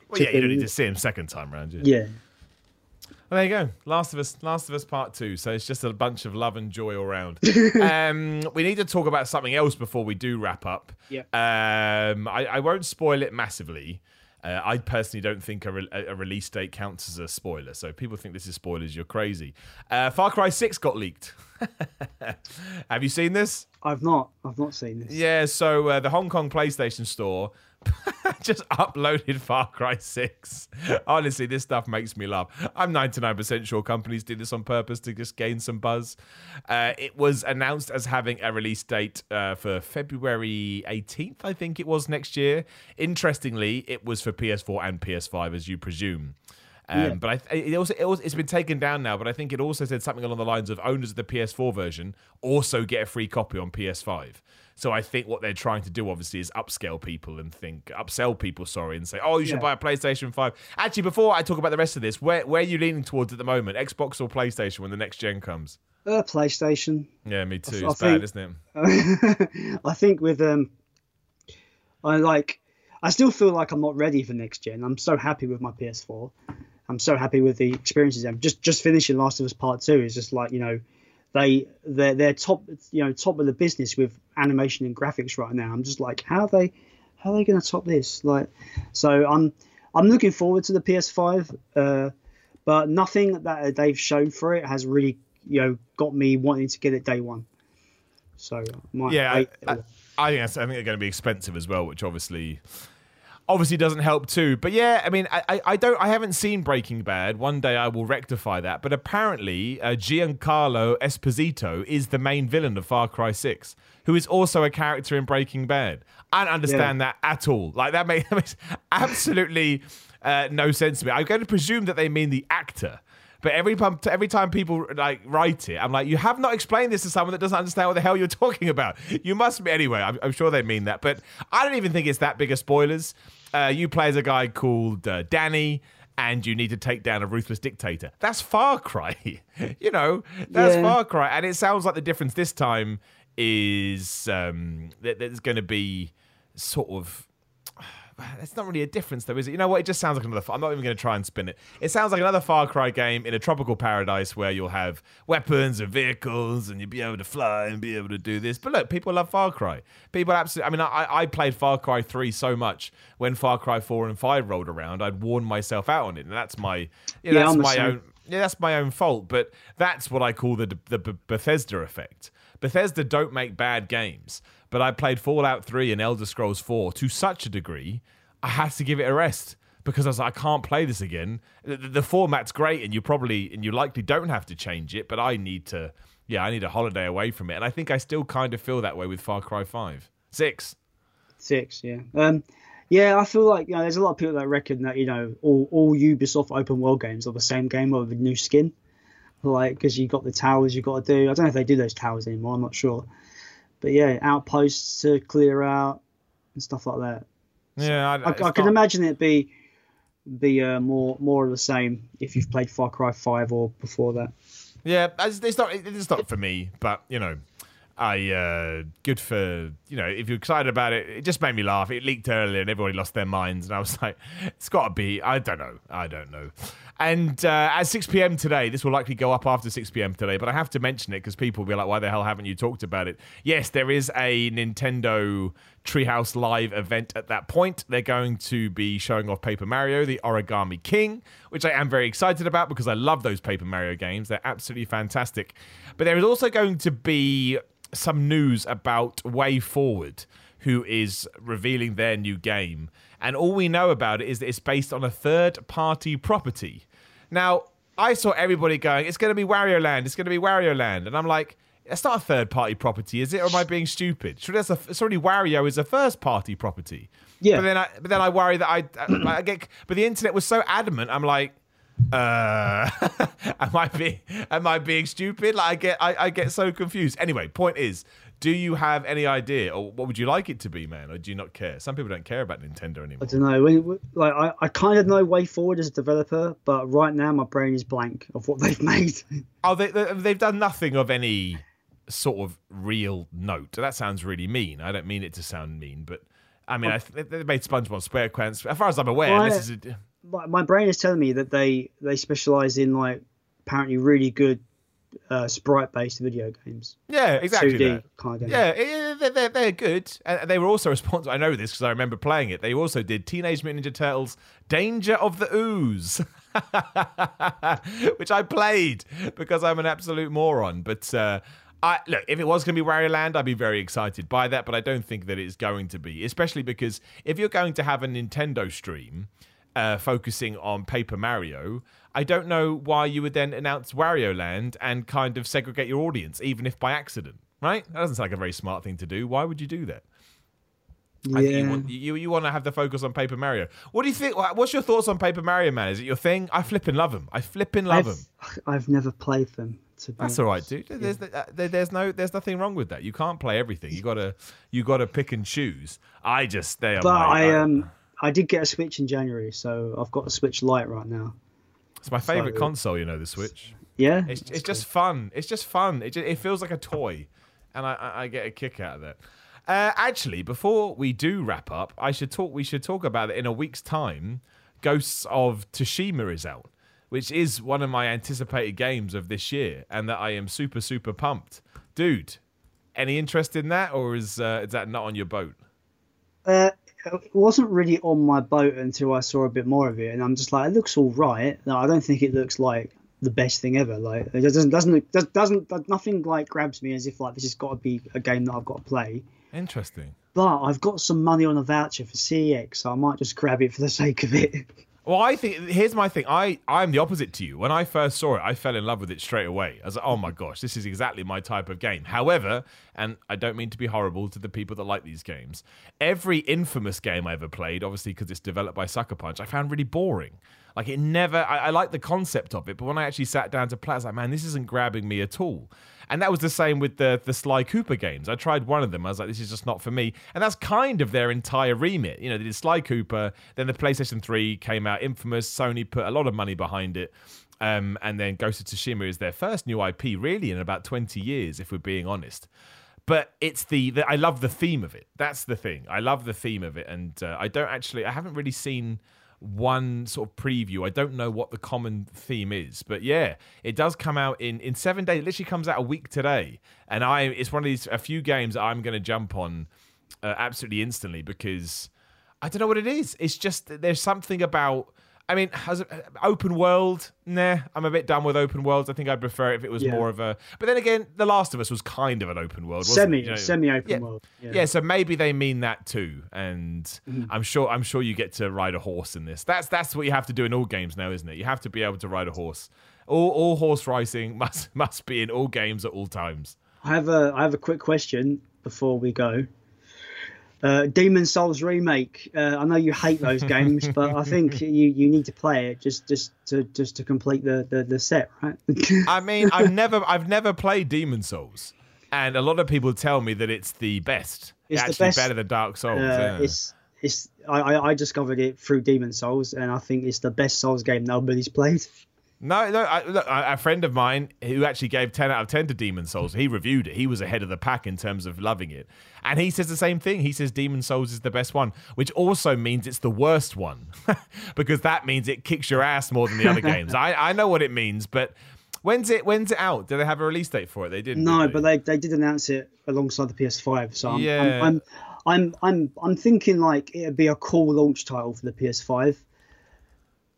Speaker 2: Well, yeah, you don't need to see him second time around.
Speaker 3: Yeah.
Speaker 2: Well, there you go. Last of Us, Last of Us Part Two. So it's just a bunch of love and joy all around. um, we need to talk about something else before we do wrap up.
Speaker 3: Yeah.
Speaker 2: Um, I, I won't spoil it massively. Uh, I personally don't think a, re- a, release date counts as a spoiler. So if people think this is spoilers, you're crazy. Uh, Far Cry Six got leaked. Have you seen this?
Speaker 3: I've not. I've not seen this.
Speaker 2: Yeah. So uh, the Hong Kong PlayStation Store just uploaded Far Cry 6. Honestly, this stuff makes me laugh. I'm 99% sure companies did this on purpose to just gain some buzz. Uh, it was announced as having a release date uh, for February 18th, I think it was next year. Interestingly, it was for PS4 and PS5, as you presume. Um, yeah. But I, it also, it also it's been taken down now. But I think it also said something along the lines of owners of the PS4 version also get a free copy on PS5. So I think what they're trying to do, obviously, is upscale people and think upsell people. Sorry, and say, oh, you should yeah. buy a PlayStation Five. Actually, before I talk about the rest of this, where where are you leaning towards at the moment, Xbox or PlayStation when the next gen comes?
Speaker 3: Uh, PlayStation.
Speaker 2: Yeah, me too. I, it's I bad,
Speaker 3: think, isn't it? I think with um, I like. I still feel like I'm not ready for next gen. I'm so happy with my PS4. I'm so happy with the experiences. I'm just just finishing Last of Us Part Two is just like you know they they're, they're top you know top of the business with animation and graphics right now. I'm just like, how are they how are they going to top this? Like, so I'm I'm looking forward to the PS5, uh, but nothing that they've shown for it has really you know got me wanting to get it day one. So
Speaker 2: yeah, I, I, I, think I think they're going to be expensive as well, which obviously obviously doesn't help too. But yeah, I mean, I, I don't, I haven't seen Breaking Bad. One day I will rectify that. But apparently, uh, Giancarlo Esposito is the main villain of Far Cry Six, who is also a character in Breaking Bad. I don't understand yeah. that at all. Like that makes, that makes absolutely uh, no sense to me. I'm going to presume that they mean the actor. But every time, every time people like write it, I'm like, you have not explained this to someone that doesn't understand what the hell you're talking about. You must be anyway. I'm, I'm sure they mean that, but I don't even think it's that big of spoilers. Uh, you play as a guy called uh, Dani and you need to take down a ruthless dictator. That's Far Cry. you know, that's yeah. Far Cry. And it sounds like the difference this time is um, that there's going to be sort of it's not really a difference though, is it? You know what? It just sounds like another. I'm not even going to try and spin it. It sounds like another Far Cry game in a tropical paradise where you'll have weapons and vehicles and you'll be able to fly and be able to do this. But look, people love Far Cry. People absolutely. I mean, I, I played Far Cry three so much when Far Cry four and five rolled around, I'd worn myself out on it, and that's my. Yeah, that's my own. Yeah, that's my own fault. But that's what I call the the Bethesda effect. Bethesda don't make bad games but I played Fallout 3 and Elder Scrolls 4 to such a degree, I had to give it a rest because I was like, I can't play this again. The, the, format's great, and you probably and you likely don't have to change it, but I need to. Yeah, I need a holiday away from it, and I think I still kind of feel that way with Far Cry Five, Six,
Speaker 3: Six. Yeah, um, yeah. I feel like you know, there's a lot of people that reckon that you know all all Ubisoft open world games are the same game with a new skin, like because you got the towers you got to do. I don't know if they do those towers anymore. I'm not sure. But yeah, outposts to clear out and stuff like that.
Speaker 2: Yeah,
Speaker 3: I, I, I can imagine it be be uh, more more of the same if you've played Far Cry Five or before that.
Speaker 2: Yeah, it's not it's not for me, but you know, I uh, good for you know if you're excited about it. It just made me laugh. It leaked earlier and everybody lost their minds, and I was like, it's got to be. I don't know. I don't know. And uh, at 6 p.m. today, this will likely go up after 6 p.m. today, but I have to mention it because people will be like, why the hell haven't you talked about it? Yes, there is a Nintendo Treehouse Live event at that point. They're going to be showing off Paper Mario, the Origami King, which I am very excited about because I love those Paper Mario games. They're absolutely fantastic. But there is also going to be some news about WayForward, who is revealing their new game. And all we know about it is that it's based on a third party property. Now, I saw everybody going, it's going to be Wario Land, it's going to be Wario Land. And I'm like, it's not a third party property, is it? Or am I being stupid? Surely that's a, it's already Wario is a first party property.
Speaker 3: Yeah.
Speaker 2: But then I, but then I worry that I, I get, but the internet was so adamant. I'm like, uh, am I being, am I being stupid? Like I get, I, I get so confused. Anyway, point is, do you have any idea, or what would you like it to be, man, or do you not care? Some people don't care about Nintendo anymore.
Speaker 3: I don't know. Like I, I kind of know WayForward as a developer, but right now my brain is blank of what they've made.
Speaker 2: Oh, they, they they've done nothing of any sort of real note. That sounds really mean. I don't mean it to sound mean, but I mean, I th- they made SpongeBob SquarePants. As far as I'm aware,
Speaker 3: Well,
Speaker 2: this is a,
Speaker 3: my, my brain is telling me that they they specialize in like apparently really good uh, sprite based video games,
Speaker 2: yeah, exactly.
Speaker 3: 2D
Speaker 2: that.
Speaker 3: kind of games.
Speaker 2: Yeah, they're, they're good. And they were also responsible. I know this because I remember playing it. They also did Teenage Mutant Ninja Turtles Danger of the Ooze, which I played because I'm an absolute moron. But uh, I look, if it was going to be Wario Land, I'd be very excited by that. But I don't think that it's going to be, especially because if you're going to have a Nintendo stream uh, focusing on Paper Mario, I don't know why you would then announce Wario Land and kind of segregate your audience, even if by accident. Right? That doesn't sound like a very smart thing to do. Why would you do that? I think you
Speaker 3: Yeah.
Speaker 2: want, you, you want to have the focus on Paper Mario. What do you think? What's your thoughts on Paper Mario, man? Is it your thing? I flipping love them. I flipping love them.
Speaker 3: I've, I've never played them. To be
Speaker 2: That's all right, dude. There's uh, there, there's no there's nothing wrong with that. You can't play everything. You gotta you gotta pick and choose. I just they are
Speaker 3: But
Speaker 2: my,
Speaker 3: I um I did get a Switch in January, so I've got a Switch Lite right now.
Speaker 2: it's my favorite
Speaker 3: so-
Speaker 2: console. You know, the Switch.
Speaker 3: Yeah,
Speaker 2: It's
Speaker 3: that's
Speaker 2: it's just fun. It's just fun. It just, it feels like a toy, and I, I I get a kick out of that. Uh, actually, before we do wrap up, I should talk. We should talk about it in a week's time. Ghosts of Tsushima is out, which is one of my anticipated games of this year, and that I am super super pumped, dude. Any interest in that, or is uh, is that not on your boat?
Speaker 3: Uh, it wasn't really on my boat until I saw a bit more of it, and I'm just like, it looks all right. No, I don't think it looks like the best thing ever. Like it doesn't doesn't doesn't, doesn't nothing like grabs me as if like this has got to be a game that I've got to play.
Speaker 2: Interesting.
Speaker 3: But I've got some money on a voucher for CEX, so I might just grab it for the sake of it.
Speaker 2: Well, I think here's my thing. I I'm the opposite to you. When I first saw it, I fell in love with it straight away. I was like, oh my gosh, this is exactly my type of game. However, and I don't mean to be horrible to the people that like these games, every infamous game I ever played, obviously because it's developed by Sucker Punch, I found really boring. Like it never. I, I like the concept of it, but when I actually sat down to play, I was like, man, this isn't grabbing me at all. And that was the same with the the Sly Cooper games. I tried one of them. I was like, this is just not for me. And that's kind of their entire remit. You know, they did Sly Cooper. Then the PlayStation 3 came out, infamous. Sony put a lot of money behind it. Um, and then Ghost of Tsushima is their first new IP, really, in about 20 years, if we're being honest. But it's the, the I love the theme of it. That's the thing. I love the theme of it, and uh, I don't actually. I haven't really seen one sort of preview. I don't know what the common theme is, but yeah, it does come out in in seven days. It literally comes out a week today, and I it's one of these a few games I'm going to jump on uh, absolutely instantly because I don't know what it is. It's just there's something about. I mean, has open world? Nah, I'm a bit done with open worlds. I think I'd prefer it if it was
Speaker 3: Yeah.
Speaker 2: more of a. But then again, The Last of Us was kind of an open world, wasn't
Speaker 3: semi
Speaker 2: it? You know?
Speaker 3: semi open
Speaker 2: yeah.
Speaker 3: world.
Speaker 2: Yeah. so maybe they mean that too, and
Speaker 3: Mm-hmm.
Speaker 2: I'm sure I'm sure you get to ride a horse in this. That's that's what you have to do in all games now, isn't it? You have to be able to ride a horse. All all horse racing must must be in all games at all times.
Speaker 3: I have a I have a quick question before we go. Uh, Demon Souls remake. Uh, I know you hate those games, but I think you, you need to play it just just to just to complete the the, the set, right?
Speaker 2: I mean, I've never I've never played Demon Souls, and a lot of people tell me that it's the best.
Speaker 3: It's the
Speaker 2: actually
Speaker 3: best.
Speaker 2: better than Dark Souls.
Speaker 3: Uh,
Speaker 2: yeah.
Speaker 3: It's it's I, I I discovered it through Demon Souls, and I think it's the best Souls game nobody's played.
Speaker 2: No, no. I, look, a friend of mine who actually gave ten out of ten to Demon Souls, he reviewed it. He was ahead of the pack in terms of loving it, and he says the same thing. He says Demon Souls is the best one, which also means it's the worst one, because that means it kicks your ass more than the other games. I, I know what it means, but when's it when's it out? Do they have a release date for it? They didn't.
Speaker 3: No,
Speaker 2: did they?
Speaker 3: but they, they did announce it alongside the PS5. So I'm,
Speaker 2: Yeah.
Speaker 3: I'm, I'm I'm I'm I'm thinking like it'd be a cool launch title for the PS5.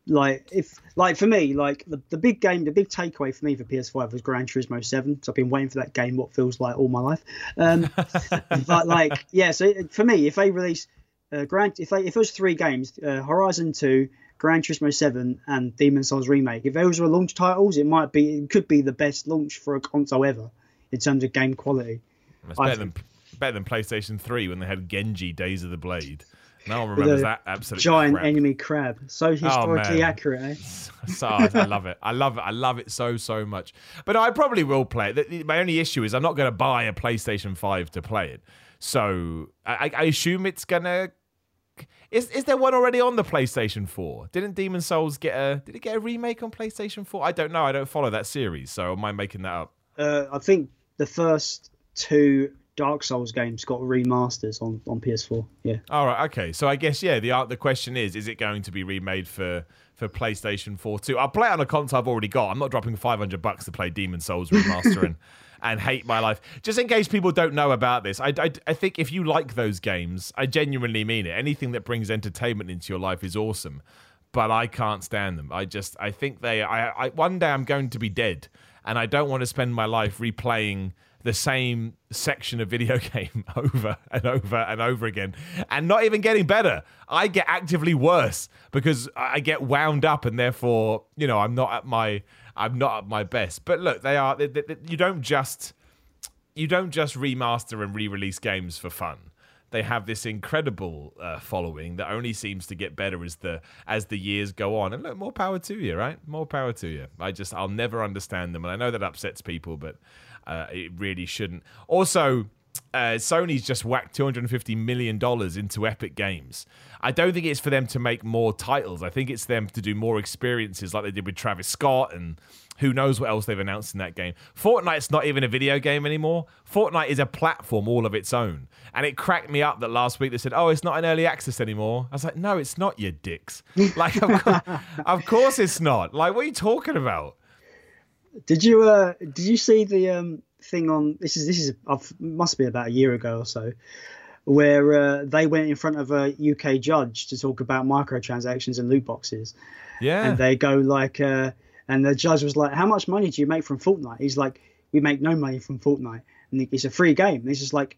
Speaker 3: Like if like for me, like the, the big game, the big takeaway for me for PS5 was Gran Turismo 7. So I've been waiting for that game what feels like all my life. Um, but like yeah, so for me, if they release uh, Gran, if they if it was three games, uh, Horizon 2, Gran Turismo 7, and Demon Souls remake, if those were launch titles, it might be it could be the best launch for a console ever in terms of game quality. I
Speaker 2: better than better than PlayStation Three when they had Genji Days of the Blade. No one remembers that absolute
Speaker 3: giant.
Speaker 2: Oh,
Speaker 3: enemy crab. So historically
Speaker 2: man.
Speaker 3: accurate, eh?
Speaker 2: So I love it. I love it. I love it so so much. But I probably will play it. My only issue is I'm not going to buy a PlayStation Five to play it. So I, I assume it's gonna. Is is there one already on the PlayStation Four? Didn't Demon Souls get a? Did it get a remake on PlayStation Four? I don't know. I don't follow that series, so am I making that up?
Speaker 3: Uh, I think the first two Dark Souls games got remasters on, on PS4. Yeah.
Speaker 2: All right, okay. So I guess yeah. The uh, the question is, is it going to be remade for for PlayStation Four too? I'll play it on a console I've already got. I'm not dropping 500 bucks to play Demon Souls remaster and and hate my life. Just in case people don't know about this, I, I I think if you like those games, I genuinely mean it. Anything that brings entertainment into your life is awesome. But I can't stand them. I just I think they I, I one day I'm going to be dead, and I don't want to spend my life replaying the same section of video game over and over and over again and not even getting better. I get actively worse because I get wound up and therefore, you know, I'm not at my I'm not at my best. But look, they are they, they, you don't just you don't just remaster and re-release games for fun. They have this incredible uh, following that only seems to get better as the as the years go on. And look, more power to you, right? More power to you. I just I'll never understand them, and I know that upsets people, but uh, it really shouldn't. Also, uh, Sony's just whacked 250 million dollars into Epic Games. I don't think it's for them to make more titles. I think it's them to do more experiences, like they did with Travis Scott and who knows what else they've announced in that game. Fortnite's not even a video game anymore. Fortnite is a platform all of its own. And it cracked me up that last week they said, "Oh, it's not an early access anymore." I was like, "No, it's not, you dicks." Like, of, course, of course it's not. Like, what are you talking about?
Speaker 3: Did you uh did you see the um thing on this is this is I've, must be about a year ago or so where uh, they went in front of a UK judge to talk about microtransactions and loot boxes.
Speaker 2: Yeah.
Speaker 3: and they go like uh and the judge was like how much money do you make from Fortnite? He's like we make no money from Fortnite. And it's a free game. And he's just like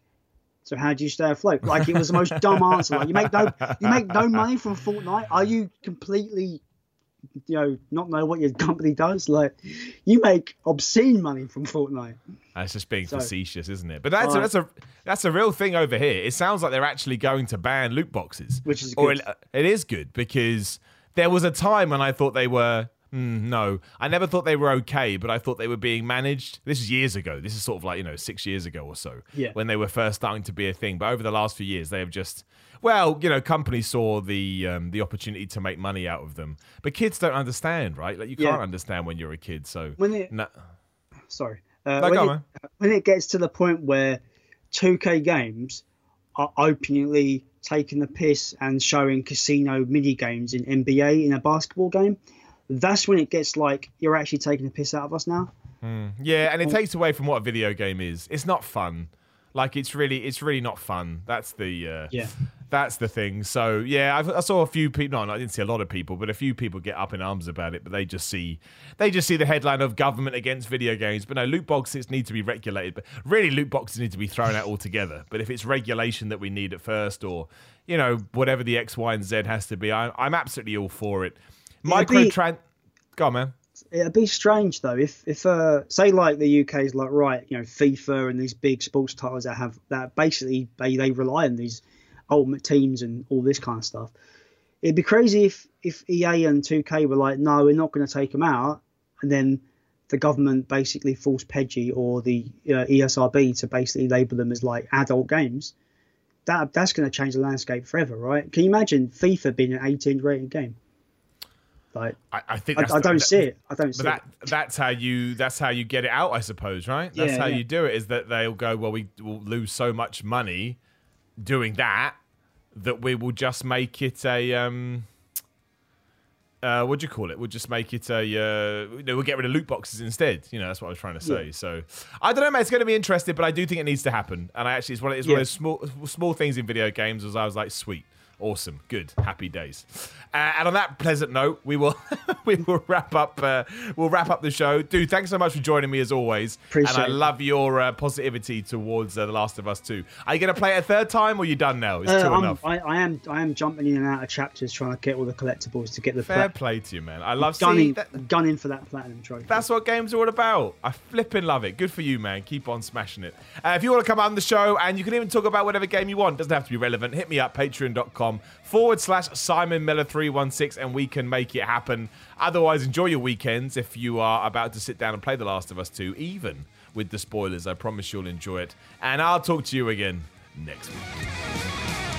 Speaker 3: so how do you stay afloat? Like it was the most dumb answer. Like you make no you make no money from Fortnite? Are you completely you know not know what your company does like you make obscene money from Fortnite
Speaker 2: That's just being
Speaker 3: So-
Speaker 2: facetious, isn't it? But that's a, that's a that's a real thing over here. It sounds like they're actually going to ban loot boxes,
Speaker 3: Which is
Speaker 2: or it, it is good because there was a time when I thought they were. Mm, no, I never thought they were okay, but I thought they were being managed. This is years ago. This is sort of like you know six years ago or so
Speaker 3: Yeah.
Speaker 2: when they were first starting to be a thing. But over the last few years, they have just well, you know, companies saw the um, the opportunity to make money out of them, but kids don't understand, right? Like you
Speaker 3: Yeah.
Speaker 2: can't understand when you're a kid. So
Speaker 3: When it-
Speaker 2: no,
Speaker 3: sorry uh,
Speaker 2: No,
Speaker 3: when,
Speaker 2: on,
Speaker 3: it, when it gets to the point where 2k games are openly taking the piss and showing casino mini games in nba in a basketball game that's when it gets like you're actually taking the piss out of us now
Speaker 2: Yeah, and it takes away from what a video game is. It's not fun. Like it's really, it's really not fun. That's the, uh,
Speaker 3: Yeah.
Speaker 2: that's the thing. So yeah, I've, I saw a few people. No, I didn't see a lot of people, but a few people get up in arms about it. But they just see, they just see the headline of government against video games. But no, loot boxes need to be regulated. But really, loot boxes need to be thrown out altogether. But if it's regulation that we need at first, or you know whatever the X, Y, and Z has to be, I, I'm absolutely all for it.
Speaker 3: It'd be-
Speaker 2: Microtran. Go on, man.
Speaker 3: it'd be strange though if if uh say like the UK's like right you know FIFA and these big sports titles that have that basically they they rely on these ultimate teams and all this kind of stuff it'd be crazy if if EA and 2K were like no we're not going to take them out and then the government basically forced PEGI or the uh, ESRB to basically label them as like adult games that that's going to change the landscape forever right can you imagine FIFA being an 18 rated game Like
Speaker 2: I, I think
Speaker 3: I, I don't
Speaker 2: that-
Speaker 3: see it. I don't see
Speaker 2: that
Speaker 3: it.
Speaker 2: that's how you that's how you get it out, I suppose, right? That's
Speaker 3: Yeah,
Speaker 2: how
Speaker 3: yeah.
Speaker 2: you do it. Is that they'll go, well, we will lose so much money doing that that we will just make it a um. Uh, what do you call it? We'll just make it a. Uh, you know, we'll get rid of loot boxes instead. You know, that's what I was trying to say.
Speaker 3: Yeah.
Speaker 2: So, I don't know, man. It's going to be interesting, but I do think it needs to happen. And I actually, it's one of, it's one of those small small things in video games. As I was like, sweet, awesome, good, happy days. Uh, and on that pleasant note, we will we will wrap up. Uh, we'll wrap up the show. Dude, thanks so much for joining me as always.
Speaker 3: Appreciate
Speaker 2: and I love your uh, positivity towards uh, The Last of Us Two. Are you going to play it a third time, or are you done now? It's
Speaker 3: Uh,
Speaker 2: two
Speaker 3: I'm-
Speaker 2: enough.
Speaker 3: I, I am I am jumping in and out of chapters trying to get all the collectibles to get the
Speaker 2: Fair
Speaker 3: plat-
Speaker 2: play to you, man. I love
Speaker 3: gunning
Speaker 2: seeing that.
Speaker 3: gunning for that platinum trophy.
Speaker 2: That's what games are all about. I flipping love it. Good for you, man. Keep on smashing it. Uh, if you want to come on the show and you can even talk about whatever game you want, doesn't have to be relevant, hit me up, forward slash Simon Miller 316 and we can make it happen. Otherwise, enjoy your weekends if you are about to sit down and play The Last of Us 2, even with the spoilers. I promise you'll enjoy it. And I'll talk to you again next week.